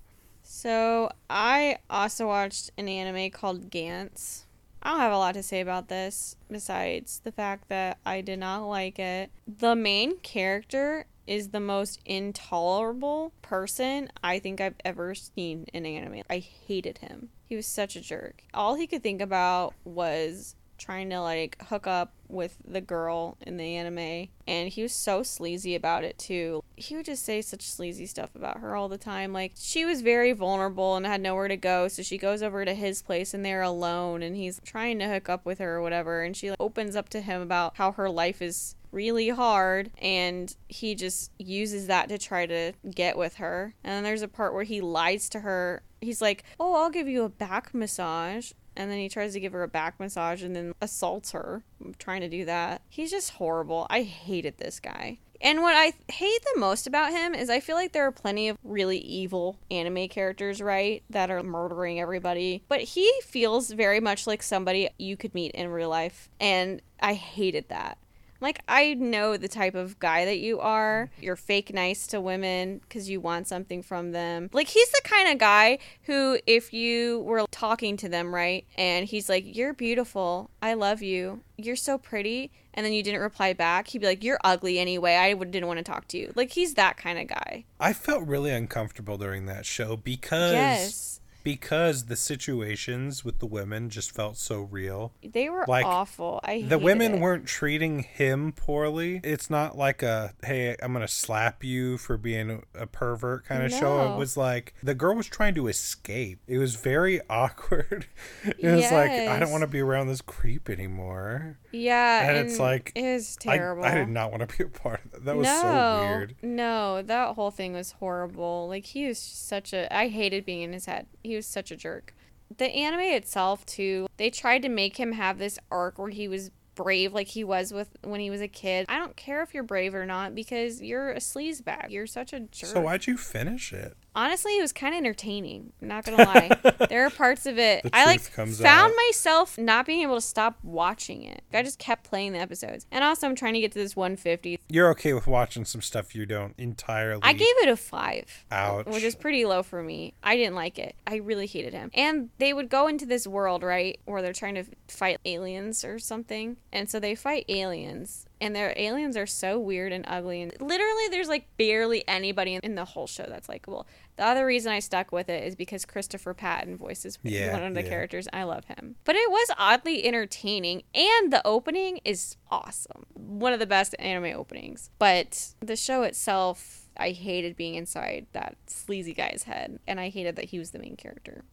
[SPEAKER 3] So I also watched an anime called Gantz. I don't have a lot to say about this besides the fact that I did not like it. The main character is the most intolerable person I think I've ever seen in anime. I hated him. He was such a jerk. All he could think about was trying to like hook up with the girl in the anime and he was so sleazy about it too. He would just say such sleazy stuff about her all the time. Like she was very vulnerable and had nowhere to go, so she goes over to his place and they're alone and he's trying to hook up with her or whatever and she like, opens up to him about how her life is really hard and he just uses that to try to get with her. And then there's a part where he lies to her. He's like, "Oh, I'll give you a back massage." And then he tries to give her a back massage and then assaults her trying to do that. He's just horrible. I hated this guy. And what I hate the most about him is I feel like there are plenty of really evil anime characters, right, that are murdering everybody. But he feels very much like somebody you could meet in real life. And I hated that. Like, I know the type of guy that you are. You're fake nice to women because you want something from them. Like, he's the kind of guy who, if you were talking to them, right, and he's like, You're beautiful. I love you. You're so pretty. And then you didn't reply back, he'd be like, You're ugly anyway. I didn't want to talk to you. Like, he's that kind of guy.
[SPEAKER 1] I felt really uncomfortable during that show because
[SPEAKER 3] Yes.
[SPEAKER 1] Because the situations with the women just felt so real.
[SPEAKER 3] They were
[SPEAKER 1] Like,
[SPEAKER 3] awful. I
[SPEAKER 1] The women
[SPEAKER 3] it.
[SPEAKER 1] weren't treating him poorly. It's not like a hey, I'm gonna slap you for being a pervert kind of show. It was like the girl was trying to escape. It was very [laughs] awkward. it was like I don't want to be around this creep anymore.
[SPEAKER 3] Yeah.
[SPEAKER 1] and it's like,
[SPEAKER 3] it was
[SPEAKER 1] I-
[SPEAKER 3] terrible.
[SPEAKER 1] I, did not want to be a part of that. That was
[SPEAKER 3] no,
[SPEAKER 1] so weird.
[SPEAKER 3] No, that whole thing was horrible. Like he was such a I hated being in his head. He was such a jerk. The anime itself too, they tried to make him have this arc where he was brave like he was with when he was a kid. I don't care if you're brave or not because you're a sleazebag. You're such a jerk.
[SPEAKER 1] So why'd you finish it?
[SPEAKER 3] Honestly, it was kind of entertaining. I'm not gonna lie. [laughs] there are parts of it I like found
[SPEAKER 1] out.
[SPEAKER 3] myself not being able to stop watching it. I just kept playing the episodes, and also I'm trying to get to this 150.
[SPEAKER 1] You're okay with watching some stuff you don't entirely.
[SPEAKER 3] I gave it a five,
[SPEAKER 1] Ouch.
[SPEAKER 3] which is pretty low for me. I didn't like it. I really hated him. And they would go into this world right where they're trying to fight aliens or something, and so they fight aliens. And their aliens are so weird and ugly, and literally, there's like barely anybody in the whole show that's likable. The other reason I stuck with it is because Christopher Patton voices
[SPEAKER 1] Yeah,
[SPEAKER 3] one of the
[SPEAKER 1] yeah.
[SPEAKER 3] characters. I love him. But it was oddly entertaining, and the opening is awesome. One of the best anime openings. But the show itself, I hated being inside that sleazy guy's head, and I hated that he was the main character.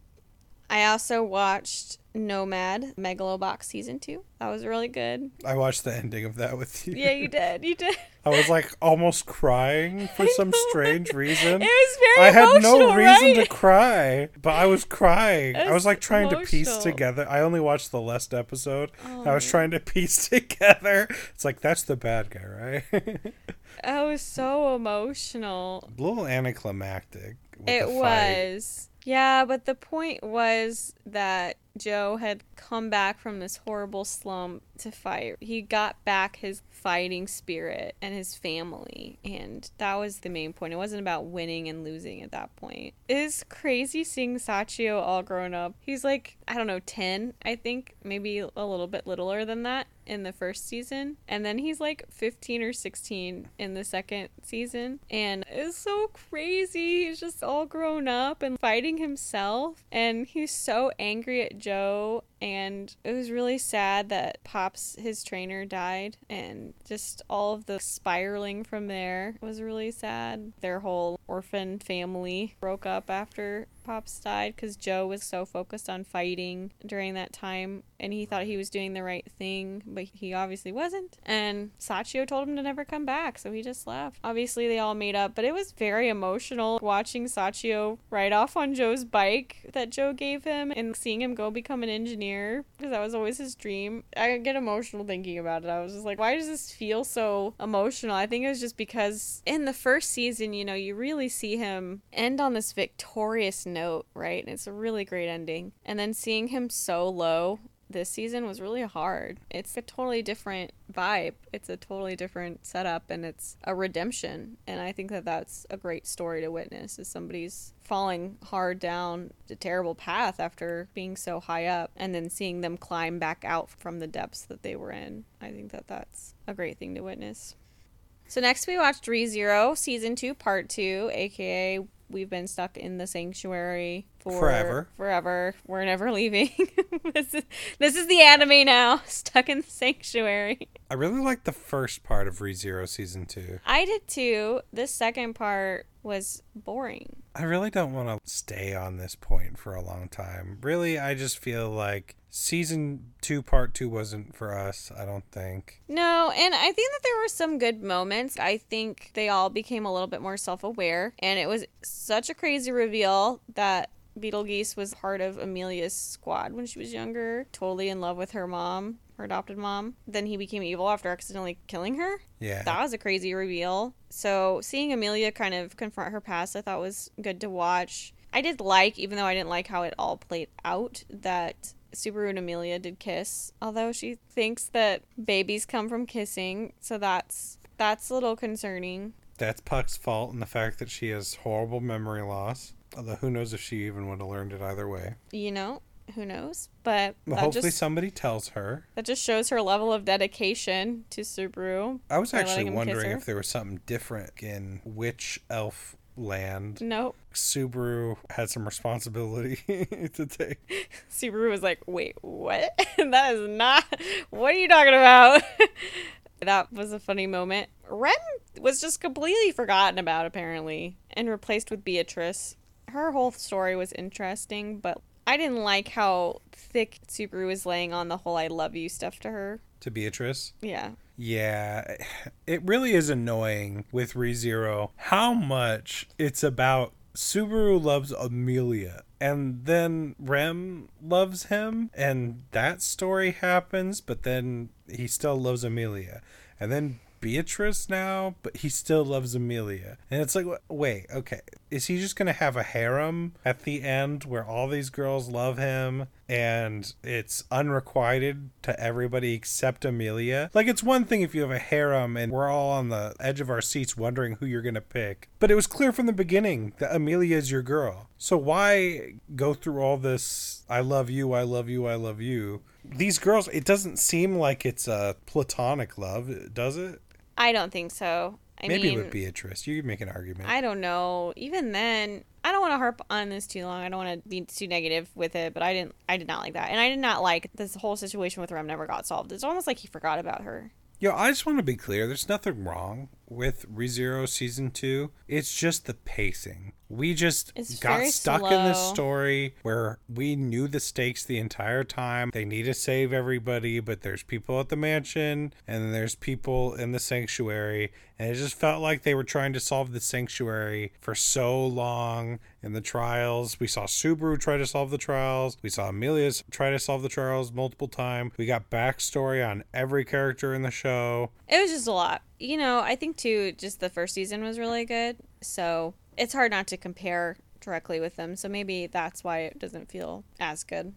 [SPEAKER 3] I also watched Nomad Megalobox season two. That was really good.
[SPEAKER 1] I watched the ending of that with you.
[SPEAKER 3] Yeah, you did. You did. [laughs]
[SPEAKER 1] I was like almost crying [laughs] for some strange reason.
[SPEAKER 3] It was very emotional.
[SPEAKER 1] I had no
[SPEAKER 3] emotional,
[SPEAKER 1] reason to cry, but I was crying. I was like trying to piece together. I only watched the last episode. Oh, I was
[SPEAKER 3] Oh.
[SPEAKER 1] trying to piece [laughs] together. It's like that's the bad guy, right?
[SPEAKER 3] I was so emotional.
[SPEAKER 1] A little anticlimactic.
[SPEAKER 3] It was. Yeah, but the point was that Joe had come back from this horrible slump to fight. He got back his fighting spirit and his family, and that was the main point. It wasn't about winning and losing at that point. It is crazy seeing Sachio all grown up. He's like, I don't know, 10, I think, maybe a little bit littler than that in the first season. And then he's like 15 or 16 in the second season. And it's so crazy. He's just all grown up and fighting himself. And he's so angry at Joe. And it was really sad that Pops, his trainer, died. And just all of the spiraling from there was really sad. Their whole orphan family broke up after Pops died because Joe was so focused on fighting during that time and he thought he was doing the right thing, but he obviously wasn't. And Sachio told him to never come back, so he just left. Obviously, they all made up, but it was very emotional watching Sachio ride off on Joe's bike that Joe gave him and seeing him go become an engineer because that was always his dream. I get emotional thinking about it. I was just like, why does this feel so emotional? I think it was just because in the first season, you know, you really see him end on this victorious note, right? And it's a really great ending. And then seeing him so low this season was really hard. It's a totally different vibe. It's a totally different setup and it's a redemption. And I think that that's a great story to witness is somebody's falling hard down a terrible path after being so high up and then seeing them climb back out from the depths that they were in. I think that that's a great thing to witness. So next we watched ReZero season 2 part 2 aka we've been stuck in the sanctuary for
[SPEAKER 1] Forever.
[SPEAKER 3] Forever. We're never leaving. [laughs] this is this is the anime now. [laughs] Stuck in the sanctuary.
[SPEAKER 1] I really liked the first part of ReZero season two.
[SPEAKER 3] I did too. This second part was boring.
[SPEAKER 1] I really don't want to stay on this point for a long time. Really, I just feel like season two, part two wasn't for us, I don't think.
[SPEAKER 3] No, and I think that there were some good moments. I think they all became a little bit more self aware, and it was such a crazy reveal that Betelgeuse was part of Emilia's squad when she was younger, totally in love with her mom, her adopted mom. Then he became evil after accidentally killing her.
[SPEAKER 1] Yeah.
[SPEAKER 3] That was a crazy reveal. So seeing Emilia kind of confront her past, I thought was good to watch. I did like, even though I didn't like how it all played out, that Subaru and Emilia did kiss. Although she thinks that babies come from kissing, so that's that's a little concerning.
[SPEAKER 1] That's Puck's fault and the fact that she has horrible memory loss. Although who knows if she even would have learned it either way.
[SPEAKER 3] You know, who knows? But
[SPEAKER 1] Well, hopefully
[SPEAKER 3] just
[SPEAKER 1] somebody tells her.
[SPEAKER 3] that just shows her level of dedication to Subaru.
[SPEAKER 1] I was actually
[SPEAKER 3] letting him kiss
[SPEAKER 1] wondering if there was something different in which elf land
[SPEAKER 3] Nope.
[SPEAKER 1] Subaru had some responsibility [laughs] to take. [laughs]
[SPEAKER 3] Subaru was like, wait, what? [laughs] that is not. What are you talking about? that was a funny moment. Rem was just completely forgotten about, apparently, and replaced with Beatrice. Her whole story was interesting, but I didn't like how thick Subaru was laying on the whole I love you stuff to her.
[SPEAKER 1] To Beatrice.
[SPEAKER 3] Yeah.
[SPEAKER 1] Yeah, it really is annoying with ReZero how much it's about Subaru loves Emilia and then Rem loves him and that story happens, but then he still loves Emilia. And then Beatrice now, but he still loves Emilia. And it's like, wait, okay. Is he just going to have a harem at the end where all these girls love him and it's unrequited to everybody except Emilia? Like, it's one thing if you have a harem and we're all on the edge of our seats wondering who you're going to pick. But it was clear from the beginning that Emilia is your girl. So why go through all this, I love you, I love you, I love you? These girls, it doesn't seem like it's a platonic love, does it?
[SPEAKER 3] I don't think so. I
[SPEAKER 1] Maybe
[SPEAKER 3] mean,
[SPEAKER 1] with Beatrice. You could make an argument.
[SPEAKER 3] I don't know. Even then, I don't want to harp on this too long. I don't want to be too negative with it, but I didn't. I did not like that, and I did not like this whole situation with Rem never got solved. It's almost like he forgot about her.
[SPEAKER 1] Yo, I just want to be clear. There's nothing wrong with ReZero season two, it's just the pacing. We just
[SPEAKER 3] It's
[SPEAKER 1] got stuck in this story where we knew the stakes the entire time. They need to save everybody, but there's people at the mansion and there's people in the sanctuary. And it just felt like they were trying to solve the sanctuary for so long in the trials. We saw Subaru try to solve the trials. We saw Emilia's try to solve the trials multiple times. We got backstory on every character in the show.
[SPEAKER 3] It was just a lot. You know, I think too, just the first season was really good. So it's hard not to compare directly with them. So maybe that's why it doesn't feel as good.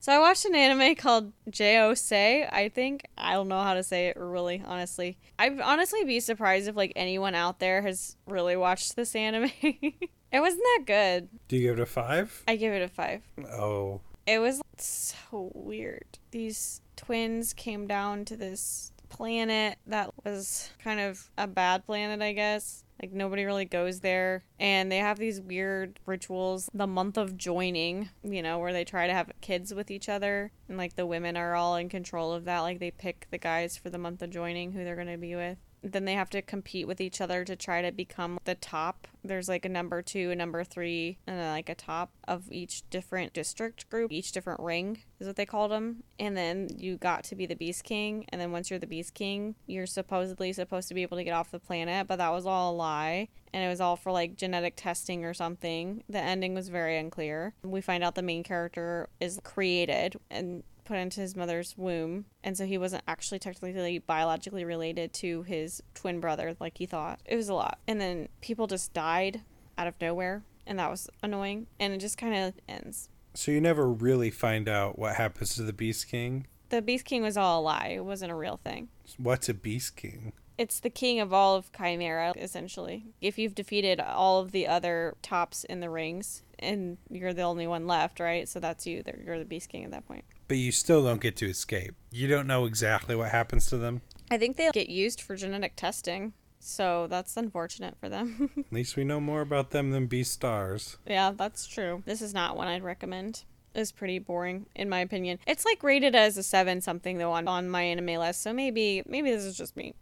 [SPEAKER 3] So I watched an anime called Jyu-Oh-Sei, I think. I don't know how to say it really, honestly. I'd honestly be surprised if like anyone out there has really watched this anime. [laughs] it wasn't that good.
[SPEAKER 1] Do you give it a five?
[SPEAKER 3] I give it a five.
[SPEAKER 1] Oh,
[SPEAKER 3] It was so weird. These twins came down to this planet that was kind of a bad planet, I guess. Like nobody really goes there. And they have these weird rituals, the month of joining, you know, where they try to have kids with each other. And like the women are all in control of that. Like they pick the guys for the month of joining who they're going to be with. Then they have to compete with each other to try to become the top. There's like a number two, a number three, and then like a top of each different district group. Each different ring is what they called them. And then you got to be the Beast King. And then once you're the Beast King, you're supposedly supposed to be able to get off the planet, but that was all a lie. And it was all for like genetic testing or something. The ending was very unclear. We find out the main character is created and put into his mother's womb and so he wasn't actually technically biologically related to his twin brother like he thought. It was a lot. And then people just died out of nowhere and that was annoying. And it just kind of ends.
[SPEAKER 1] So you never really find out what happens to the Beast King?
[SPEAKER 3] the beast king was all a lie. It wasn't a real thing.
[SPEAKER 1] What's a Beast King?
[SPEAKER 3] it's the king of all of chimera essentially. If you've defeated all of the other tops in the rings and you're the only one left right? So that's you. You're the beast king at that point
[SPEAKER 1] But you still don't get to escape. You don't know exactly what happens to them.
[SPEAKER 3] I think they get used for genetic testing, so that's unfortunate for them. [laughs]
[SPEAKER 1] At least we know more about them than Beastars.
[SPEAKER 3] yeah, that's true. This is not one I'd recommend. It's pretty boring, in my opinion. It's like rated as a seven something though on, on my anime list, so maybe maybe this is just me.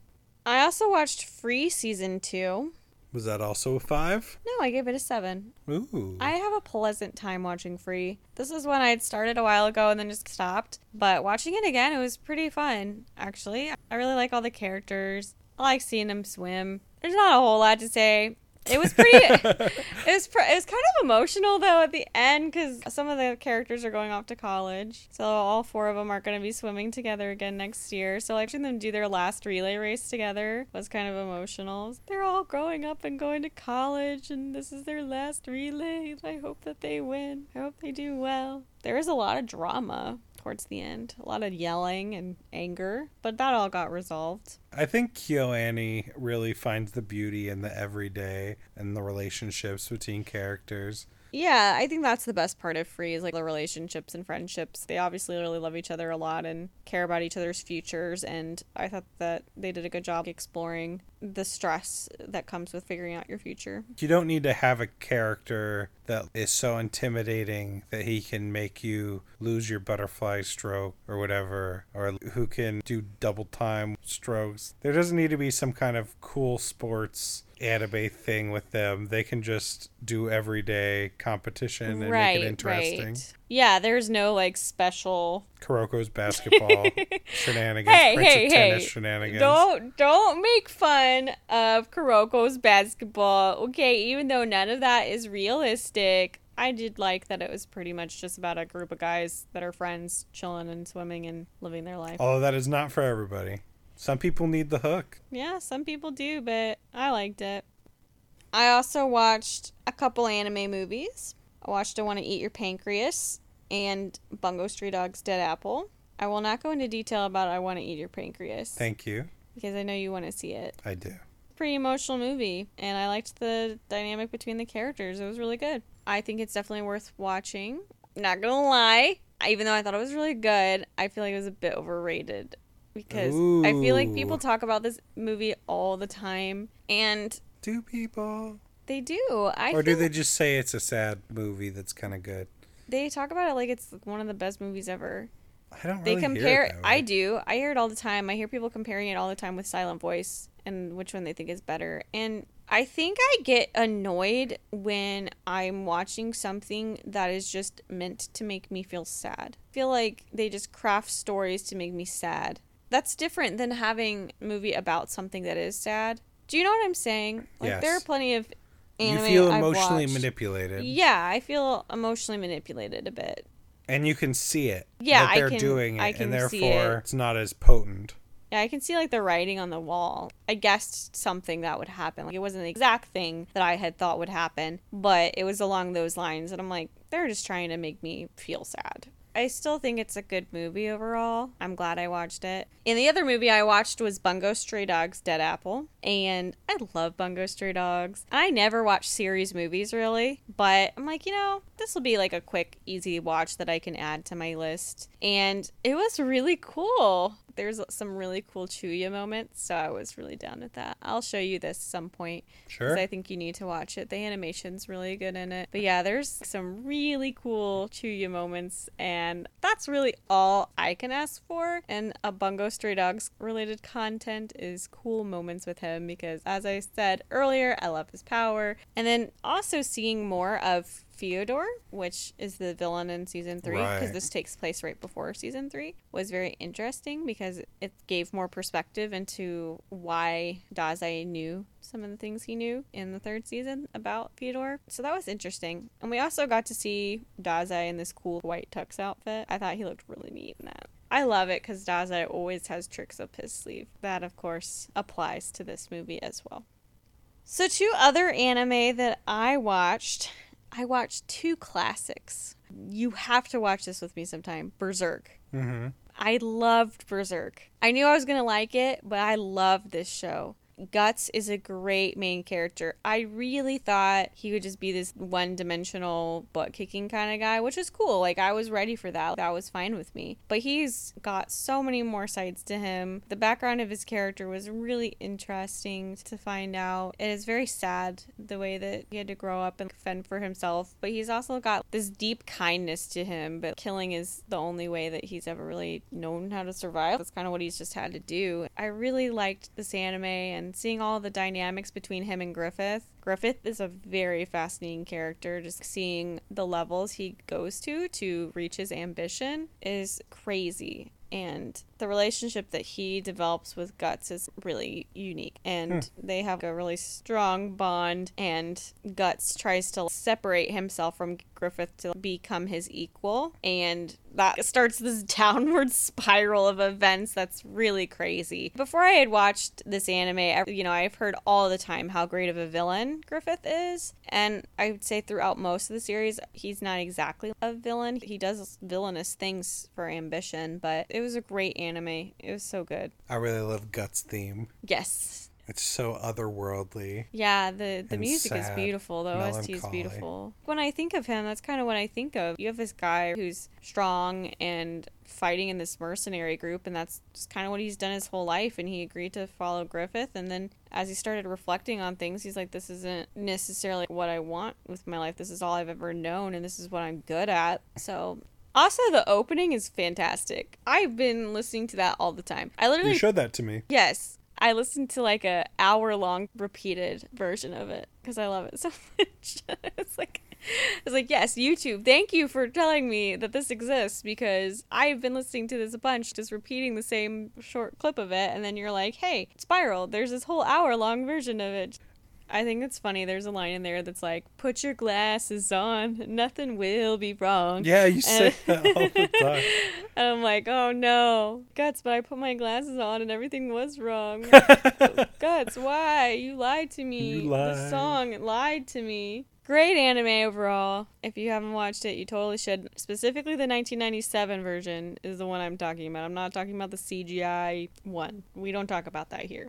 [SPEAKER 3] I also watched Free season two.
[SPEAKER 1] Was that also a five?
[SPEAKER 3] No, I gave it a seven.
[SPEAKER 1] Ooh.
[SPEAKER 3] I have a pleasant time watching Free. This is one I'd started a while ago and then just stopped. But watching it again, it was pretty fun, actually. I really like all the characters. I like seeing them swim. There's not a whole lot to say. It was pretty. [laughs] it was. Pr- it was kind of emotional though at the end because some of the characters are going off to college, so all four of them are going to be swimming together again next year. So like watching them do their last relay race together was kind of emotional. They're all growing up and going to college, and this is their last relay. I hope that they win. I hope they do well. There is a lot of drama towards the end, a lot of yelling and anger, but that all got resolved.
[SPEAKER 1] I think KyoAni really finds the beauty in the everyday and the relationships between characters.
[SPEAKER 3] Yeah, I think that's the best part of Free is like the relationships and friendships. They obviously really love each other a lot and care about each other's futures. And I thought that they did a good job exploring the stress that comes with figuring out your future.
[SPEAKER 1] You don't need to have a character that is so intimidating that he can make you lose your butterfly stroke or whatever, or who can do double time strokes. There doesn't need to be some kind of cool sports anime thing with them. They can just do everyday competition and make it interesting.
[SPEAKER 3] Yeah, there's no like special.
[SPEAKER 1] Kuroko's [laughs] basketball shenanigans,
[SPEAKER 3] Hey,
[SPEAKER 1] Prince
[SPEAKER 3] hey,
[SPEAKER 1] of Tennis shenanigans.
[SPEAKER 3] Don't don't make fun of Kuroko's basketball. Okay, even though none of that is realistic, I did like that it was pretty much just about a group of guys that are friends, chilling and swimming and living their life.
[SPEAKER 1] Although that is not for everybody. Some people need the hook.
[SPEAKER 3] Yeah, some people do, but I liked it. I also watched a couple anime movies. I watched I Want to Eat Your Pancreas and Bungo Stray Dogs Dead Apple. I will not go into detail about I Want to Eat Your Pancreas
[SPEAKER 1] Thank you.
[SPEAKER 3] because I know you want to see it.
[SPEAKER 1] I do.
[SPEAKER 3] Pretty emotional movie, and I liked the dynamic between the characters. It was really good. I think it's definitely worth watching. Not gonna lie, even though I thought it was really good, I feel like it was a bit overrated because I feel like people talk about this movie all the time, and
[SPEAKER 1] Do people?
[SPEAKER 3] they do. I
[SPEAKER 1] or do they just say it's a sad movie that's kind of good?
[SPEAKER 3] They talk about it like it's one of the best movies ever.
[SPEAKER 1] I don't
[SPEAKER 3] They
[SPEAKER 1] really
[SPEAKER 3] compare.
[SPEAKER 1] Hear it
[SPEAKER 3] I do. I hear it all the time. I hear people comparing it all the time with Silent Voice, and which one they think is better. And I think I get annoyed when I'm watching something that is just meant to make me feel sad. I feel like they just craft stories to make me sad. That's different than having a movie about something that is sad. Do you know what I'm saying? Like
[SPEAKER 1] Yes.
[SPEAKER 3] there are plenty of anime
[SPEAKER 1] you feel emotionally manipulated,
[SPEAKER 3] Yeah, I feel emotionally manipulated a bit.
[SPEAKER 1] and you can see it.
[SPEAKER 3] Yeah,
[SPEAKER 1] that they're
[SPEAKER 3] can-
[SPEAKER 1] doing it,
[SPEAKER 3] I can
[SPEAKER 1] and
[SPEAKER 3] see
[SPEAKER 1] therefore
[SPEAKER 3] it.
[SPEAKER 1] it's not as potent.
[SPEAKER 3] Yeah, I can see like the writing on the wall. I guessed something that would happen. Like it wasn't the exact thing that I had thought would happen, but it was along those lines. And I'm like, they're just trying to make me feel sad. I still think it's a good movie overall. I'm glad I watched it. And the other movie I watched was Bungo Stray Dogs Dead Apple. And I love Bungo Stray Dogs. I never watch series movies really, but I'm like, you know, this will be like a quick, easy watch that I can add to my list. And it was really cool. There's some really cool Chuya moments, so I was really down with that. I'll show you this some point
[SPEAKER 1] Sure.
[SPEAKER 3] because I think you need to watch it. The animation's really good in it. But yeah, there's some really cool Chuya moments, and that's really all I can ask for. And a Bungo Stray Dogs related content is cool moments with him because, as I said earlier, I love his power. And then also seeing more of Fyodor, which is the villain in season three, because
[SPEAKER 1] Right.
[SPEAKER 3] this takes place right before season three, was very interesting because it gave more perspective into why Dazai knew some of the things he knew in the third season about Fyodor. So that was interesting. And we also got to see Dazai in this cool white tux outfit. I thought he looked really neat in that. I love it because Dazai always has tricks up his sleeve. That, of course, applies to this movie as well. So, two other anime that I watched. I watched two classics. You have to watch this with me sometime. Berserk.
[SPEAKER 1] Mm-hmm.
[SPEAKER 3] I loved Berserk. I knew I was going to like it, but I loved this show. Guts is a great main character. I really thought he would just be this one dimensional butt kicking kind of guy, which is cool. Like, I was ready for that. That was fine with me. But he's got so many more sides to him. The background of his character was really interesting to find out. It is very sad the way that he had to grow up and fend for himself. But he's also got this deep kindness to him. But killing is the only way that he's ever really known how to survive. That's kind of what he's just had to do. I really liked this anime and seeing all the dynamics between him and Griffith. Griffith is a very fascinating character. Just seeing the levels he goes to to reach his ambition is crazy. And the relationship that he develops with Guts is really unique. And hmm. they have a really strong bond. And Guts tries to separate himself from Griffith to become his equal. And that starts this [laughs] downward spiral of events that's really crazy. Before I had watched this anime, I- you know, I've heard all the time how great of a villain Griffith is. And I would say throughout most of the series, he's not exactly a villain. He does villainous things for ambition, but it was a great anime. It was so good.
[SPEAKER 1] I really love Guts theme.
[SPEAKER 3] Yes.
[SPEAKER 1] It's so otherworldly.
[SPEAKER 3] Yeah, the the music is beautiful. The OST is beautiful. When I think of him, that's kind of what I think of. You have this guy who's strong and fighting in this mercenary group, and that's just kind of what he's done his whole life. And he agreed to follow Griffith, and then as he started reflecting on things, he's like, "This isn't necessarily what I want with my life. This is all I've ever known, and this is what I'm good at." So. Also, the opening is fantastic. I've been listening to that all the time. I literally
[SPEAKER 1] You showed that to me.
[SPEAKER 3] Yes. I listened to like a hour long repeated version of it because I love it so [laughs] much. it's like it's like yes, YouTube. Thank you for telling me that this exists because I've been listening to this a bunch, just repeating the same short clip of it, and then you're like, hey, Spiral. There's this whole hour long version of it. I think it's funny. There's a line in there that's like, "Put your glasses on, nothing will be wrong."
[SPEAKER 1] Yeah, you say
[SPEAKER 3] And-
[SPEAKER 1] that all the time.
[SPEAKER 3] And [laughs] I'm like, oh no, Guts, but I put my glasses on and everything was wrong. [laughs] Guts, why? You lied to me.
[SPEAKER 1] You
[SPEAKER 3] The song lied to me. Great anime overall. If you haven't watched it, you totally should. Specifically, the 1997 version is the one I'm talking about. I'm not talking about the CGI one. We don't talk about that here.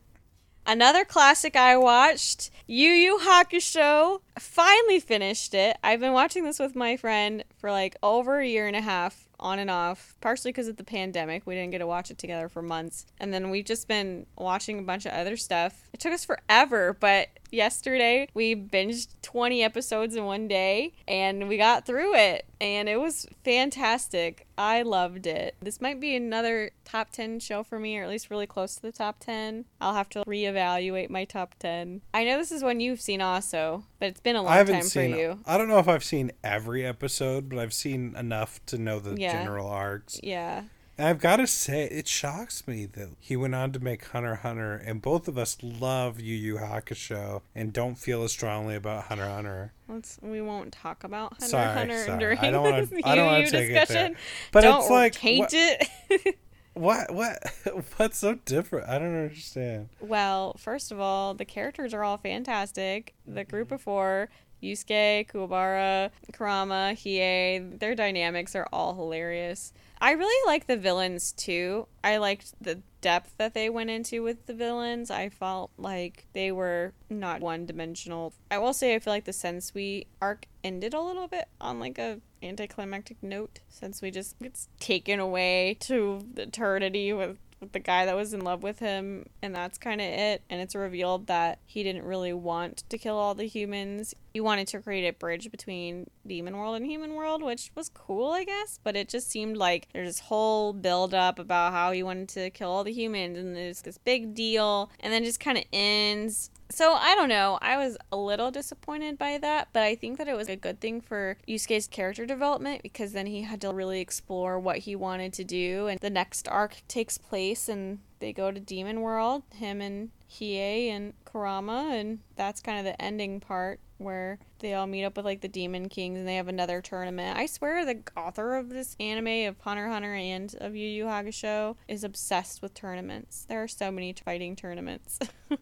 [SPEAKER 3] Another classic I watched, Yu Yu Hakusho. Finally finished it. I've been watching this with my friend for like over a year and a half on and off, partially because of the pandemic. We didn't get to watch it together for months. And then we've just been watching a bunch of other stuff. It took us forever, but yesterday we binged 20 episodes in one day and we got through it and it was fantastic. I loved it. This might be another top 10 show for me or at least really close to the top 10. I'll have to reevaluate my top 10. I know this is one you've seen also, but it's been a long
[SPEAKER 1] I haven't
[SPEAKER 3] time
[SPEAKER 1] seen.
[SPEAKER 3] for you.
[SPEAKER 1] I don't know if I've seen every episode, but I've seen enough to know the
[SPEAKER 3] Yeah.
[SPEAKER 1] general arcs.
[SPEAKER 3] Yeah.
[SPEAKER 1] And I've got to say, it shocks me that he went on to make Hunter Hunter, and both of us love Yu Yu Hakusho and don't feel as strongly about Hunter Hunter.
[SPEAKER 3] Let's we won't talk about Hunter
[SPEAKER 1] Sorry,
[SPEAKER 3] Hunter
[SPEAKER 1] sorry.
[SPEAKER 3] during
[SPEAKER 1] I don't wanna-
[SPEAKER 3] this
[SPEAKER 1] I don't wanna
[SPEAKER 3] UU
[SPEAKER 1] take it
[SPEAKER 3] discussion.
[SPEAKER 1] But
[SPEAKER 3] don't
[SPEAKER 1] it's like,
[SPEAKER 3] taint
[SPEAKER 1] what-
[SPEAKER 3] it. [laughs]
[SPEAKER 1] What? What? [laughs] What's so different? I don't understand.
[SPEAKER 3] Well, first of all, the characters are all fantastic. The group mm-hmm. of four, Yusuke, Kuwabara, Kurama, Hiei, their dynamics are all hilarious. I really like the villains too. I liked the depth that they went into with the villains. I felt like they were not one dimensional. I will say I feel like the Sensui arc ended a little bit on like a anticlimactic note since we just gets taken away to eternity with the guy that was in love with him and that's kind of it. And it's revealed that he didn't really want to kill all the humans. He wanted to create a bridge between demon world and human world which was cool i guess but it just seemed like there's this whole build up about how he wanted to kill all the humans and there's this big deal and then just kind of ends so I don't know. I was a little disappointed by that, but I think that it was a good thing for Yusuke's character development because then he had to really explore what he wanted to do. And the next arc takes place and they go to Demon World, him and Hiei and Kurama, and that's kind of the ending part where they all meet up with like the Demon Kings and they have another tournament. I swear the author of this anime of Hunter Hunter and of Yu Yu Hakusho is obsessed with tournaments. There are so many fighting tournaments. [laughs]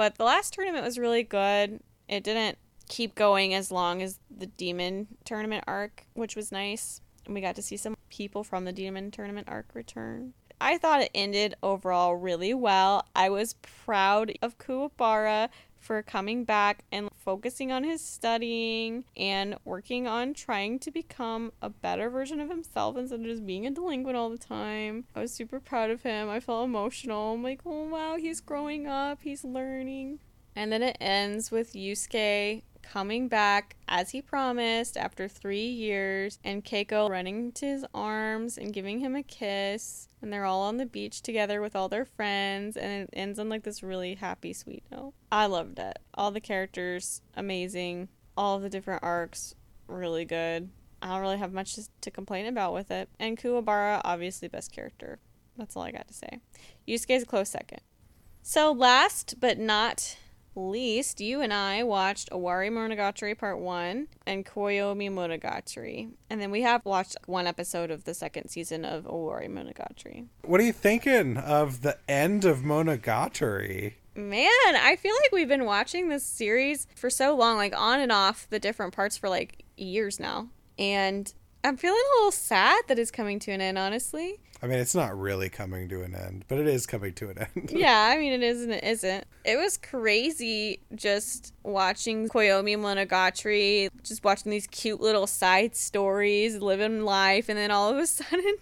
[SPEAKER 3] But the last tournament was really good. It didn't keep going as long as the demon tournament arc, which was nice. And we got to see some people from the demon tournament arc return. I thought it ended overall really well. I was proud of Kuwabara for coming back and focusing on his studying and working on trying to become a better version of himself instead of just being a delinquent all the time. I was super proud of him. I felt emotional. I'm like, oh wow, he's growing up, he's learning. And then it ends with Yusuke coming back as he promised after three years, and Keiko running to his arms and giving him a kiss. And they're all on the beach together with all their friends, and it ends on like this really happy, sweet note. I loved it. All the characters, amazing. All the different arcs, really good. I don't really have much to complain about with it. And Kuwabara, obviously, best character. That's all I got to say. Yusuke's a close second. So, last but not least, you and I watched Owari Monogatari Part 1 and Koyomi Monogatari. And then we have watched one episode of the second season of Owari Monogatari.
[SPEAKER 1] What are you thinking of the end of Monogatari?
[SPEAKER 3] Man, I feel like we've been watching this series for so long, like on and off the different parts for like years now. And I'm feeling a little sad that it's coming to an end, honestly.
[SPEAKER 1] I mean, it's not really coming to an end, but it is coming to an end. [laughs]
[SPEAKER 3] yeah, I mean, it is and it isn't. It was crazy just watching Koyomi Monogatari, just watching these cute little side stories, living life, and then all of a [laughs] sudden,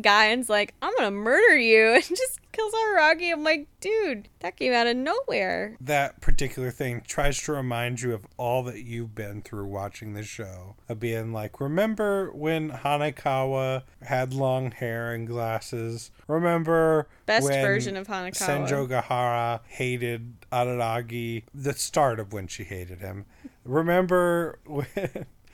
[SPEAKER 3] Gaen's like, I'm gonna murder you, [laughs] and just kills Araki. I'm like, dude, that came out of nowhere.
[SPEAKER 1] that particular thing tries to remind you of all that you've been through watching the show. Of being like, remember when Hanekawa had long hair and glasses? Remember
[SPEAKER 3] Best
[SPEAKER 1] when
[SPEAKER 3] version of Hanekawa.
[SPEAKER 1] Senjo Gahara hated Araragi, the start of when she hated him. Remember [laughs] when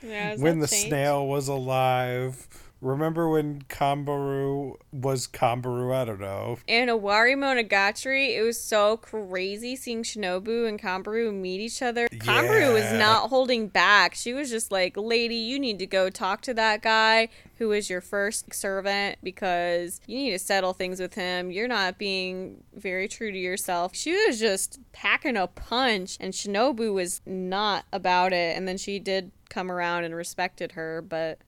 [SPEAKER 3] Yeah,
[SPEAKER 1] when the
[SPEAKER 3] that changed?
[SPEAKER 1] snail was alive? Remember when Kambaru was Kambaru? I don't know.
[SPEAKER 3] And Owari Monogatari, it was so crazy seeing Shinobu and Kambaru meet each other. Kambaru was not holding back. She was just like, Lady, you need to go talk to that guy who is your first servant because you need to settle things with him. You're not being very true to yourself. She was just packing a punch, and Shinobu was not about it. And then she did come around and respected her, but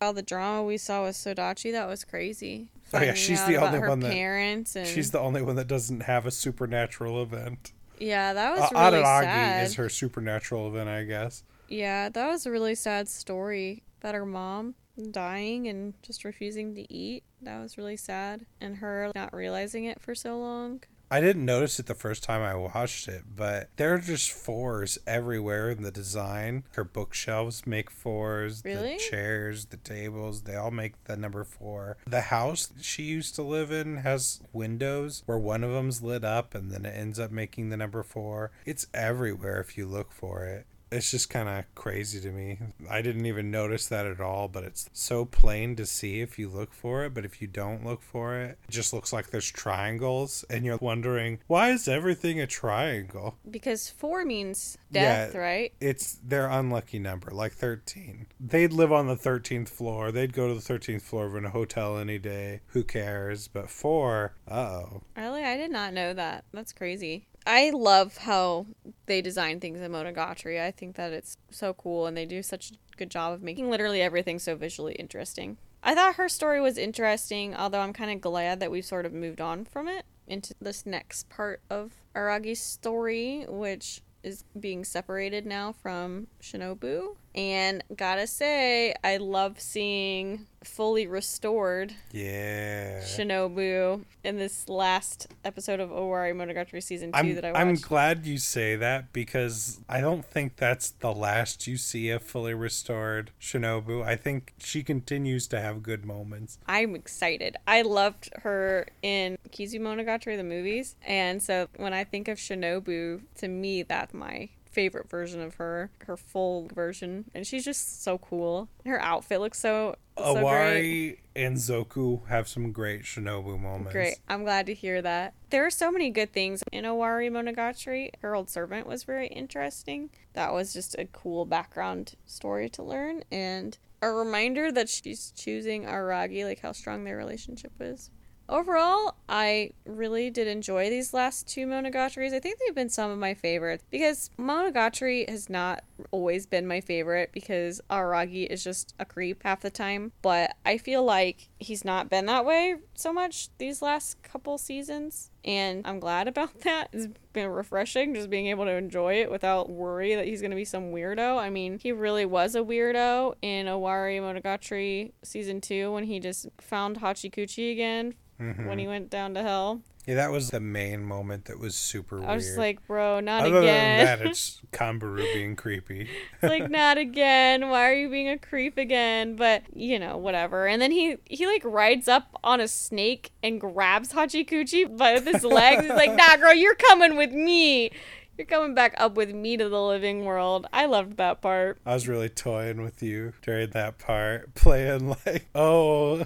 [SPEAKER 3] all the drama we saw with Sodachi, that was crazy.
[SPEAKER 1] Oh, yeah, she's the only one that-
[SPEAKER 3] parents and
[SPEAKER 1] She's the only one that doesn't have a supernatural event.
[SPEAKER 3] Yeah, that was
[SPEAKER 1] Uh,
[SPEAKER 3] really
[SPEAKER 1] Araragi
[SPEAKER 3] sad.
[SPEAKER 1] is her supernatural event, I guess.
[SPEAKER 3] Yeah, that was a really sad story about her mom dying and just refusing to eat. That was really sad. And her not realizing it for so long.
[SPEAKER 1] I didn't notice it the first time I watched it, but there are just fours everywhere in the design. Her bookshelves make fours,
[SPEAKER 3] Really?
[SPEAKER 1] the chairs, the tables, they all make the number four. The house she used to live in has windows where one of them's lit up and then it ends up making the number four. It's everywhere if you look for it. It's just kind of crazy to me. I didn't even notice that at all, but it's so plain to see if you look for it. But if you don't look for it, it just looks like there's triangles, and you're wondering, why is everything a triangle?
[SPEAKER 3] Because four means death,
[SPEAKER 1] Yeah.
[SPEAKER 3] right?
[SPEAKER 1] It's their unlucky number, like 13. They'd live on the 13th floor. They'd go to the 13th floor of a hotel any day. Who cares? But four, uh oh.
[SPEAKER 3] Really? I did not know that. That's crazy. I love how they design things in Monogatari. I think that it's so cool and they do such a good job of making literally everything so visually interesting. I thought her story was interesting, although I'm kind of glad that we've sort of moved on from it into this next part of Aragi's story, which is being separated now from Shinobu. And gotta say, I love seeing fully restored
[SPEAKER 1] Yeah.
[SPEAKER 3] Shinobu in this last episode of Owari Monogatari season 2
[SPEAKER 1] I'm,
[SPEAKER 3] that I watched.
[SPEAKER 1] I'm glad you say that because I don't think that's the last you see of fully restored Shinobu. I think she continues to have good moments.
[SPEAKER 3] I'm excited. I loved her in Kizu Monogatari, the movies. And so when I think of Shinobu, to me, that's my favorite version of her, her full version. And she's just so cool. Her outfit looks so, so great.
[SPEAKER 1] And Zoku have some great Shinobu moments.
[SPEAKER 3] Great. I'm glad to hear that. There are so many good things in Owari Monogatari. Her old servant was very interesting. That was just a cool background story to learn and a reminder that she's choosing Aragi, like how strong their relationship is. Overall, I really did enjoy these last two Monogataris. I think they've been some of my favorites because Monogatari has not always been my favorite because Aragi is just a creep half the time. But I feel like he's not been that way so much these last couple seasons. And I'm glad about [laughs] that. It's been refreshing just being able to enjoy it without worry that he's going to be some weirdo. I mean, he really was a weirdo in Owari Monogatari season 2 when he just found Hachikuji again
[SPEAKER 1] Mm-hmm.
[SPEAKER 3] when he went down to hell.
[SPEAKER 1] Yeah, that was the main moment that was super weird.
[SPEAKER 3] I was like, bro, not
[SPEAKER 1] Other
[SPEAKER 3] again.
[SPEAKER 1] than that, [laughs] it's Kanbaru being creepy.
[SPEAKER 3] Like not again. Why are you being a creep again? But you know, whatever. And then he he like rides up on a snake and grabs Hachikuji by his legs. He's like, Nah, girl, you're coming with me. You're coming back up with me to the living world. I loved that part.
[SPEAKER 1] I was really toying with you during that part, [laughs] playing like, oh,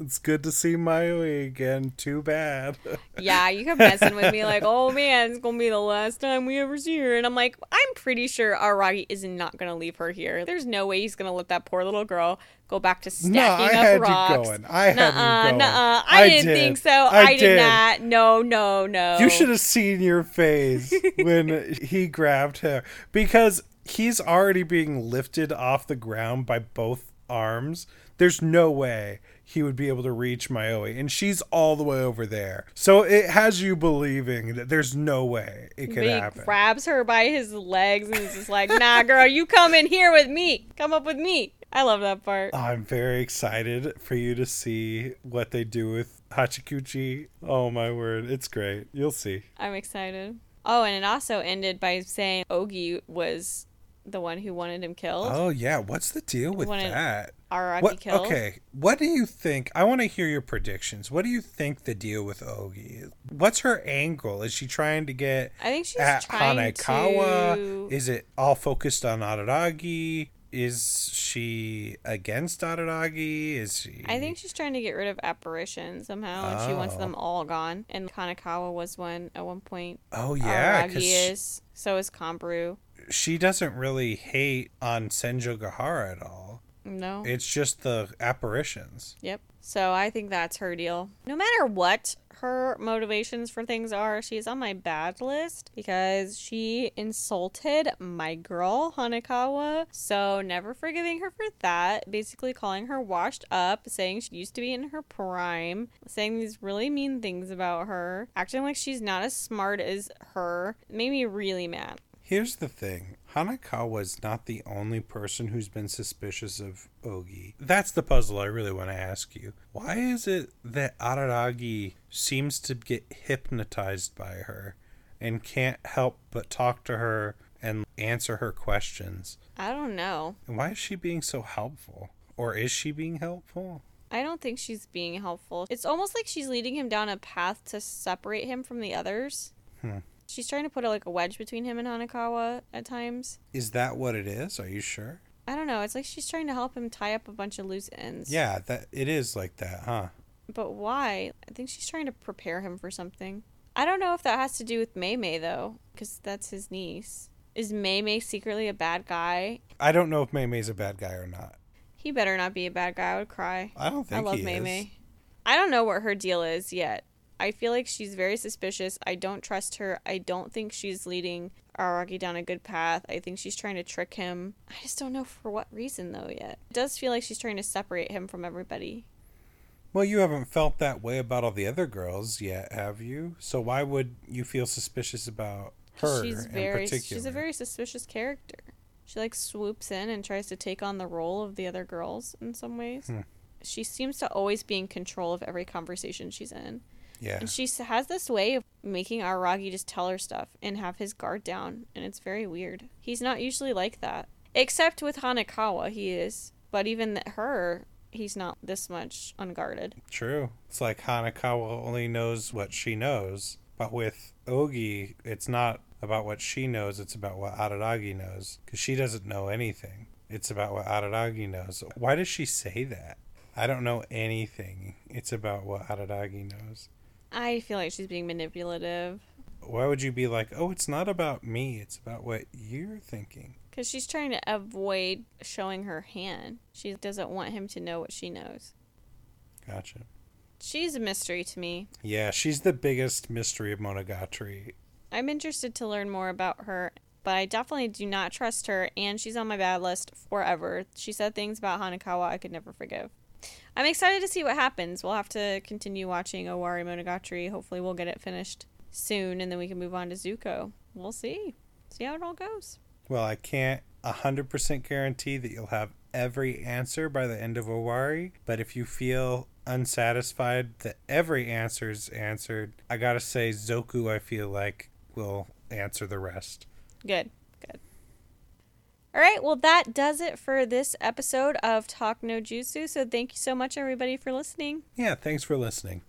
[SPEAKER 1] it's good to see Mayoi again. Too bad. [laughs]
[SPEAKER 3] Yeah, you kept messing with me like, oh man, it's gonna be the last time we ever see her. And I'm like, I'm pretty sure Araragi is not gonna leave her here. There's no way he's gonna let that poor little girl go back to stacking
[SPEAKER 1] no, I
[SPEAKER 3] up
[SPEAKER 1] had
[SPEAKER 3] rocks.
[SPEAKER 1] you going. I had
[SPEAKER 3] Nuh-uh,
[SPEAKER 1] you going.
[SPEAKER 3] nuh-uh. I, didn't
[SPEAKER 1] did.
[SPEAKER 3] think so. I, did.
[SPEAKER 1] did.
[SPEAKER 3] not. No, no, no.
[SPEAKER 1] You should have seen your face when [laughs] he grabbed her because he's already being lifted off the ground by both arms. There's no way he would be able to reach Mayoi, and she's all the way over there. So it has you believing that there's no way it could
[SPEAKER 3] He
[SPEAKER 1] happen.
[SPEAKER 3] grabs her by his legs and is just like, nah, girl, you come in here with me. Come up with me. I love that part.
[SPEAKER 1] I'm very excited for you to see what they do with Hachikuji. Oh my word, it's great. You'll see.
[SPEAKER 3] I'm excited. Oh, and it also ended by saying Ogi was the one who wanted him killed.
[SPEAKER 1] Oh yeah, what's the deal with
[SPEAKER 3] Wanted
[SPEAKER 1] that?
[SPEAKER 3] Araragi
[SPEAKER 1] What,
[SPEAKER 3] killed.
[SPEAKER 1] okay, what do you think? I want to hear your predictions. What do you think the deal with Ogi is? What's her angle? Is she trying to get
[SPEAKER 3] I think she's
[SPEAKER 1] at
[SPEAKER 3] trying
[SPEAKER 1] Hanekawa?
[SPEAKER 3] to.
[SPEAKER 1] Is it all focused on Araragi? Is she against Araragi? Is she?
[SPEAKER 3] I think she's trying to get rid of apparition somehow, and she wants
[SPEAKER 1] Oh.
[SPEAKER 3] them all gone. And Hanekawa was one at one point.
[SPEAKER 1] Oh yeah,
[SPEAKER 3] Araragi
[SPEAKER 1] because
[SPEAKER 3] is. So is Kanbaru.
[SPEAKER 1] She doesn't really hate on Senjougahara at all.
[SPEAKER 3] No.
[SPEAKER 1] It's just the apparitions.
[SPEAKER 3] Yep. So I think that's her deal. No matter what her motivations for things are, she's on my bad list because she insulted my girl, Hanekawa. So never forgiving her for that. Basically calling her washed up, saying she used to be in her prime, saying these really mean things about her, acting like she's not as smart as her. It made me really mad.
[SPEAKER 1] Here's the thing Hanekawa is not the only person who's been suspicious of Ogi. That's the puzzle I really want to ask you. Why is it that Araragi seems to get hypnotized by her and can't help but talk to her and answer her questions?
[SPEAKER 3] I don't know.
[SPEAKER 1] And why is she being so helpful? Or is she being helpful?
[SPEAKER 3] I don't think she's being helpful. It's almost like she's leading him down a path to separate him from the others.
[SPEAKER 1] Hmm.
[SPEAKER 3] She's trying to put a, like a wedge between him and Hanekawa at times.
[SPEAKER 1] Is that what it is? Are you sure?
[SPEAKER 3] I don't know. It's like she's trying to help him tie up a bunch of loose ends.
[SPEAKER 1] Yeah, that it is like that, huh?
[SPEAKER 3] But why? I think she's trying to prepare him for something. I don't know if that has to do with Mei Mei though, because that's his niece. Is Mei Mei secretly a bad guy?
[SPEAKER 1] I don't know if Mei Mei's a bad guy or not.
[SPEAKER 3] He better not be a bad guy. I would cry.
[SPEAKER 1] I don't think
[SPEAKER 3] I love
[SPEAKER 1] he
[SPEAKER 3] Mei
[SPEAKER 1] is.
[SPEAKER 3] I don't know what her deal is yet. I feel like she's very suspicious. I don't trust her. I don't think she's leading Araragi down a good path. I think she's trying to trick him. I just don't know for what reason though yet. It does feel like she's trying to separate him from everybody.
[SPEAKER 1] Well, you haven't felt that way about all the other girls yet, have you? So why would you feel suspicious about her
[SPEAKER 3] she's
[SPEAKER 1] in
[SPEAKER 3] very
[SPEAKER 1] particular?
[SPEAKER 3] she's a very suspicious character. She like swoops in and tries to take on the role of the other girls in some ways.
[SPEAKER 1] Hmm.
[SPEAKER 3] She seems to always be in control of every conversation she's in.
[SPEAKER 1] Yeah.
[SPEAKER 3] And she has this way of making Araragi just tell her stuff and have his guard down, and it's very weird. He's not usually like that. Except with Hanekawa, he is. But even th- her, he's not this much unguarded.
[SPEAKER 1] True. It's like Hanekawa only knows what she knows, but with Ogi, it's not about what she knows, it's about what Araragi knows. Because she doesn't know anything. It's about what Araragi knows. Why does she say that? I don't know anything. It's about what Araragi knows.
[SPEAKER 3] I feel like she's being manipulative
[SPEAKER 1] Why would you be like, oh, it's not about me, it's about what you're thinking?
[SPEAKER 3] because she's trying to avoid showing her hand. She doesn't want him to know what she knows.
[SPEAKER 1] Gotcha.
[SPEAKER 3] She's a mystery to me.
[SPEAKER 1] Yeah, she's the biggest mystery of Monogatari.
[SPEAKER 3] I'm interested to learn more about her, but I definitely do not trust her, and she's on my bad list forever. She said things about Hanekawa I could never forgive. I'm excited to see what happens. We'll have to continue watching Owari Monogatari. Hopefully, we'll get it finished soon, and then we can move on to Zoku. We'll see. See how it all goes.
[SPEAKER 1] Well, I can't 100% guarantee that you'll have every answer by the end of Owari, but if you feel unsatisfied that every answer is answered, I gotta say, Zoku, I feel like, will answer the rest.
[SPEAKER 3] Good. Good. All right. Well, that does it for this episode of Talk No Jutsu. So, thank you so much, everybody, for listening.
[SPEAKER 1] Yeah, thanks for listening.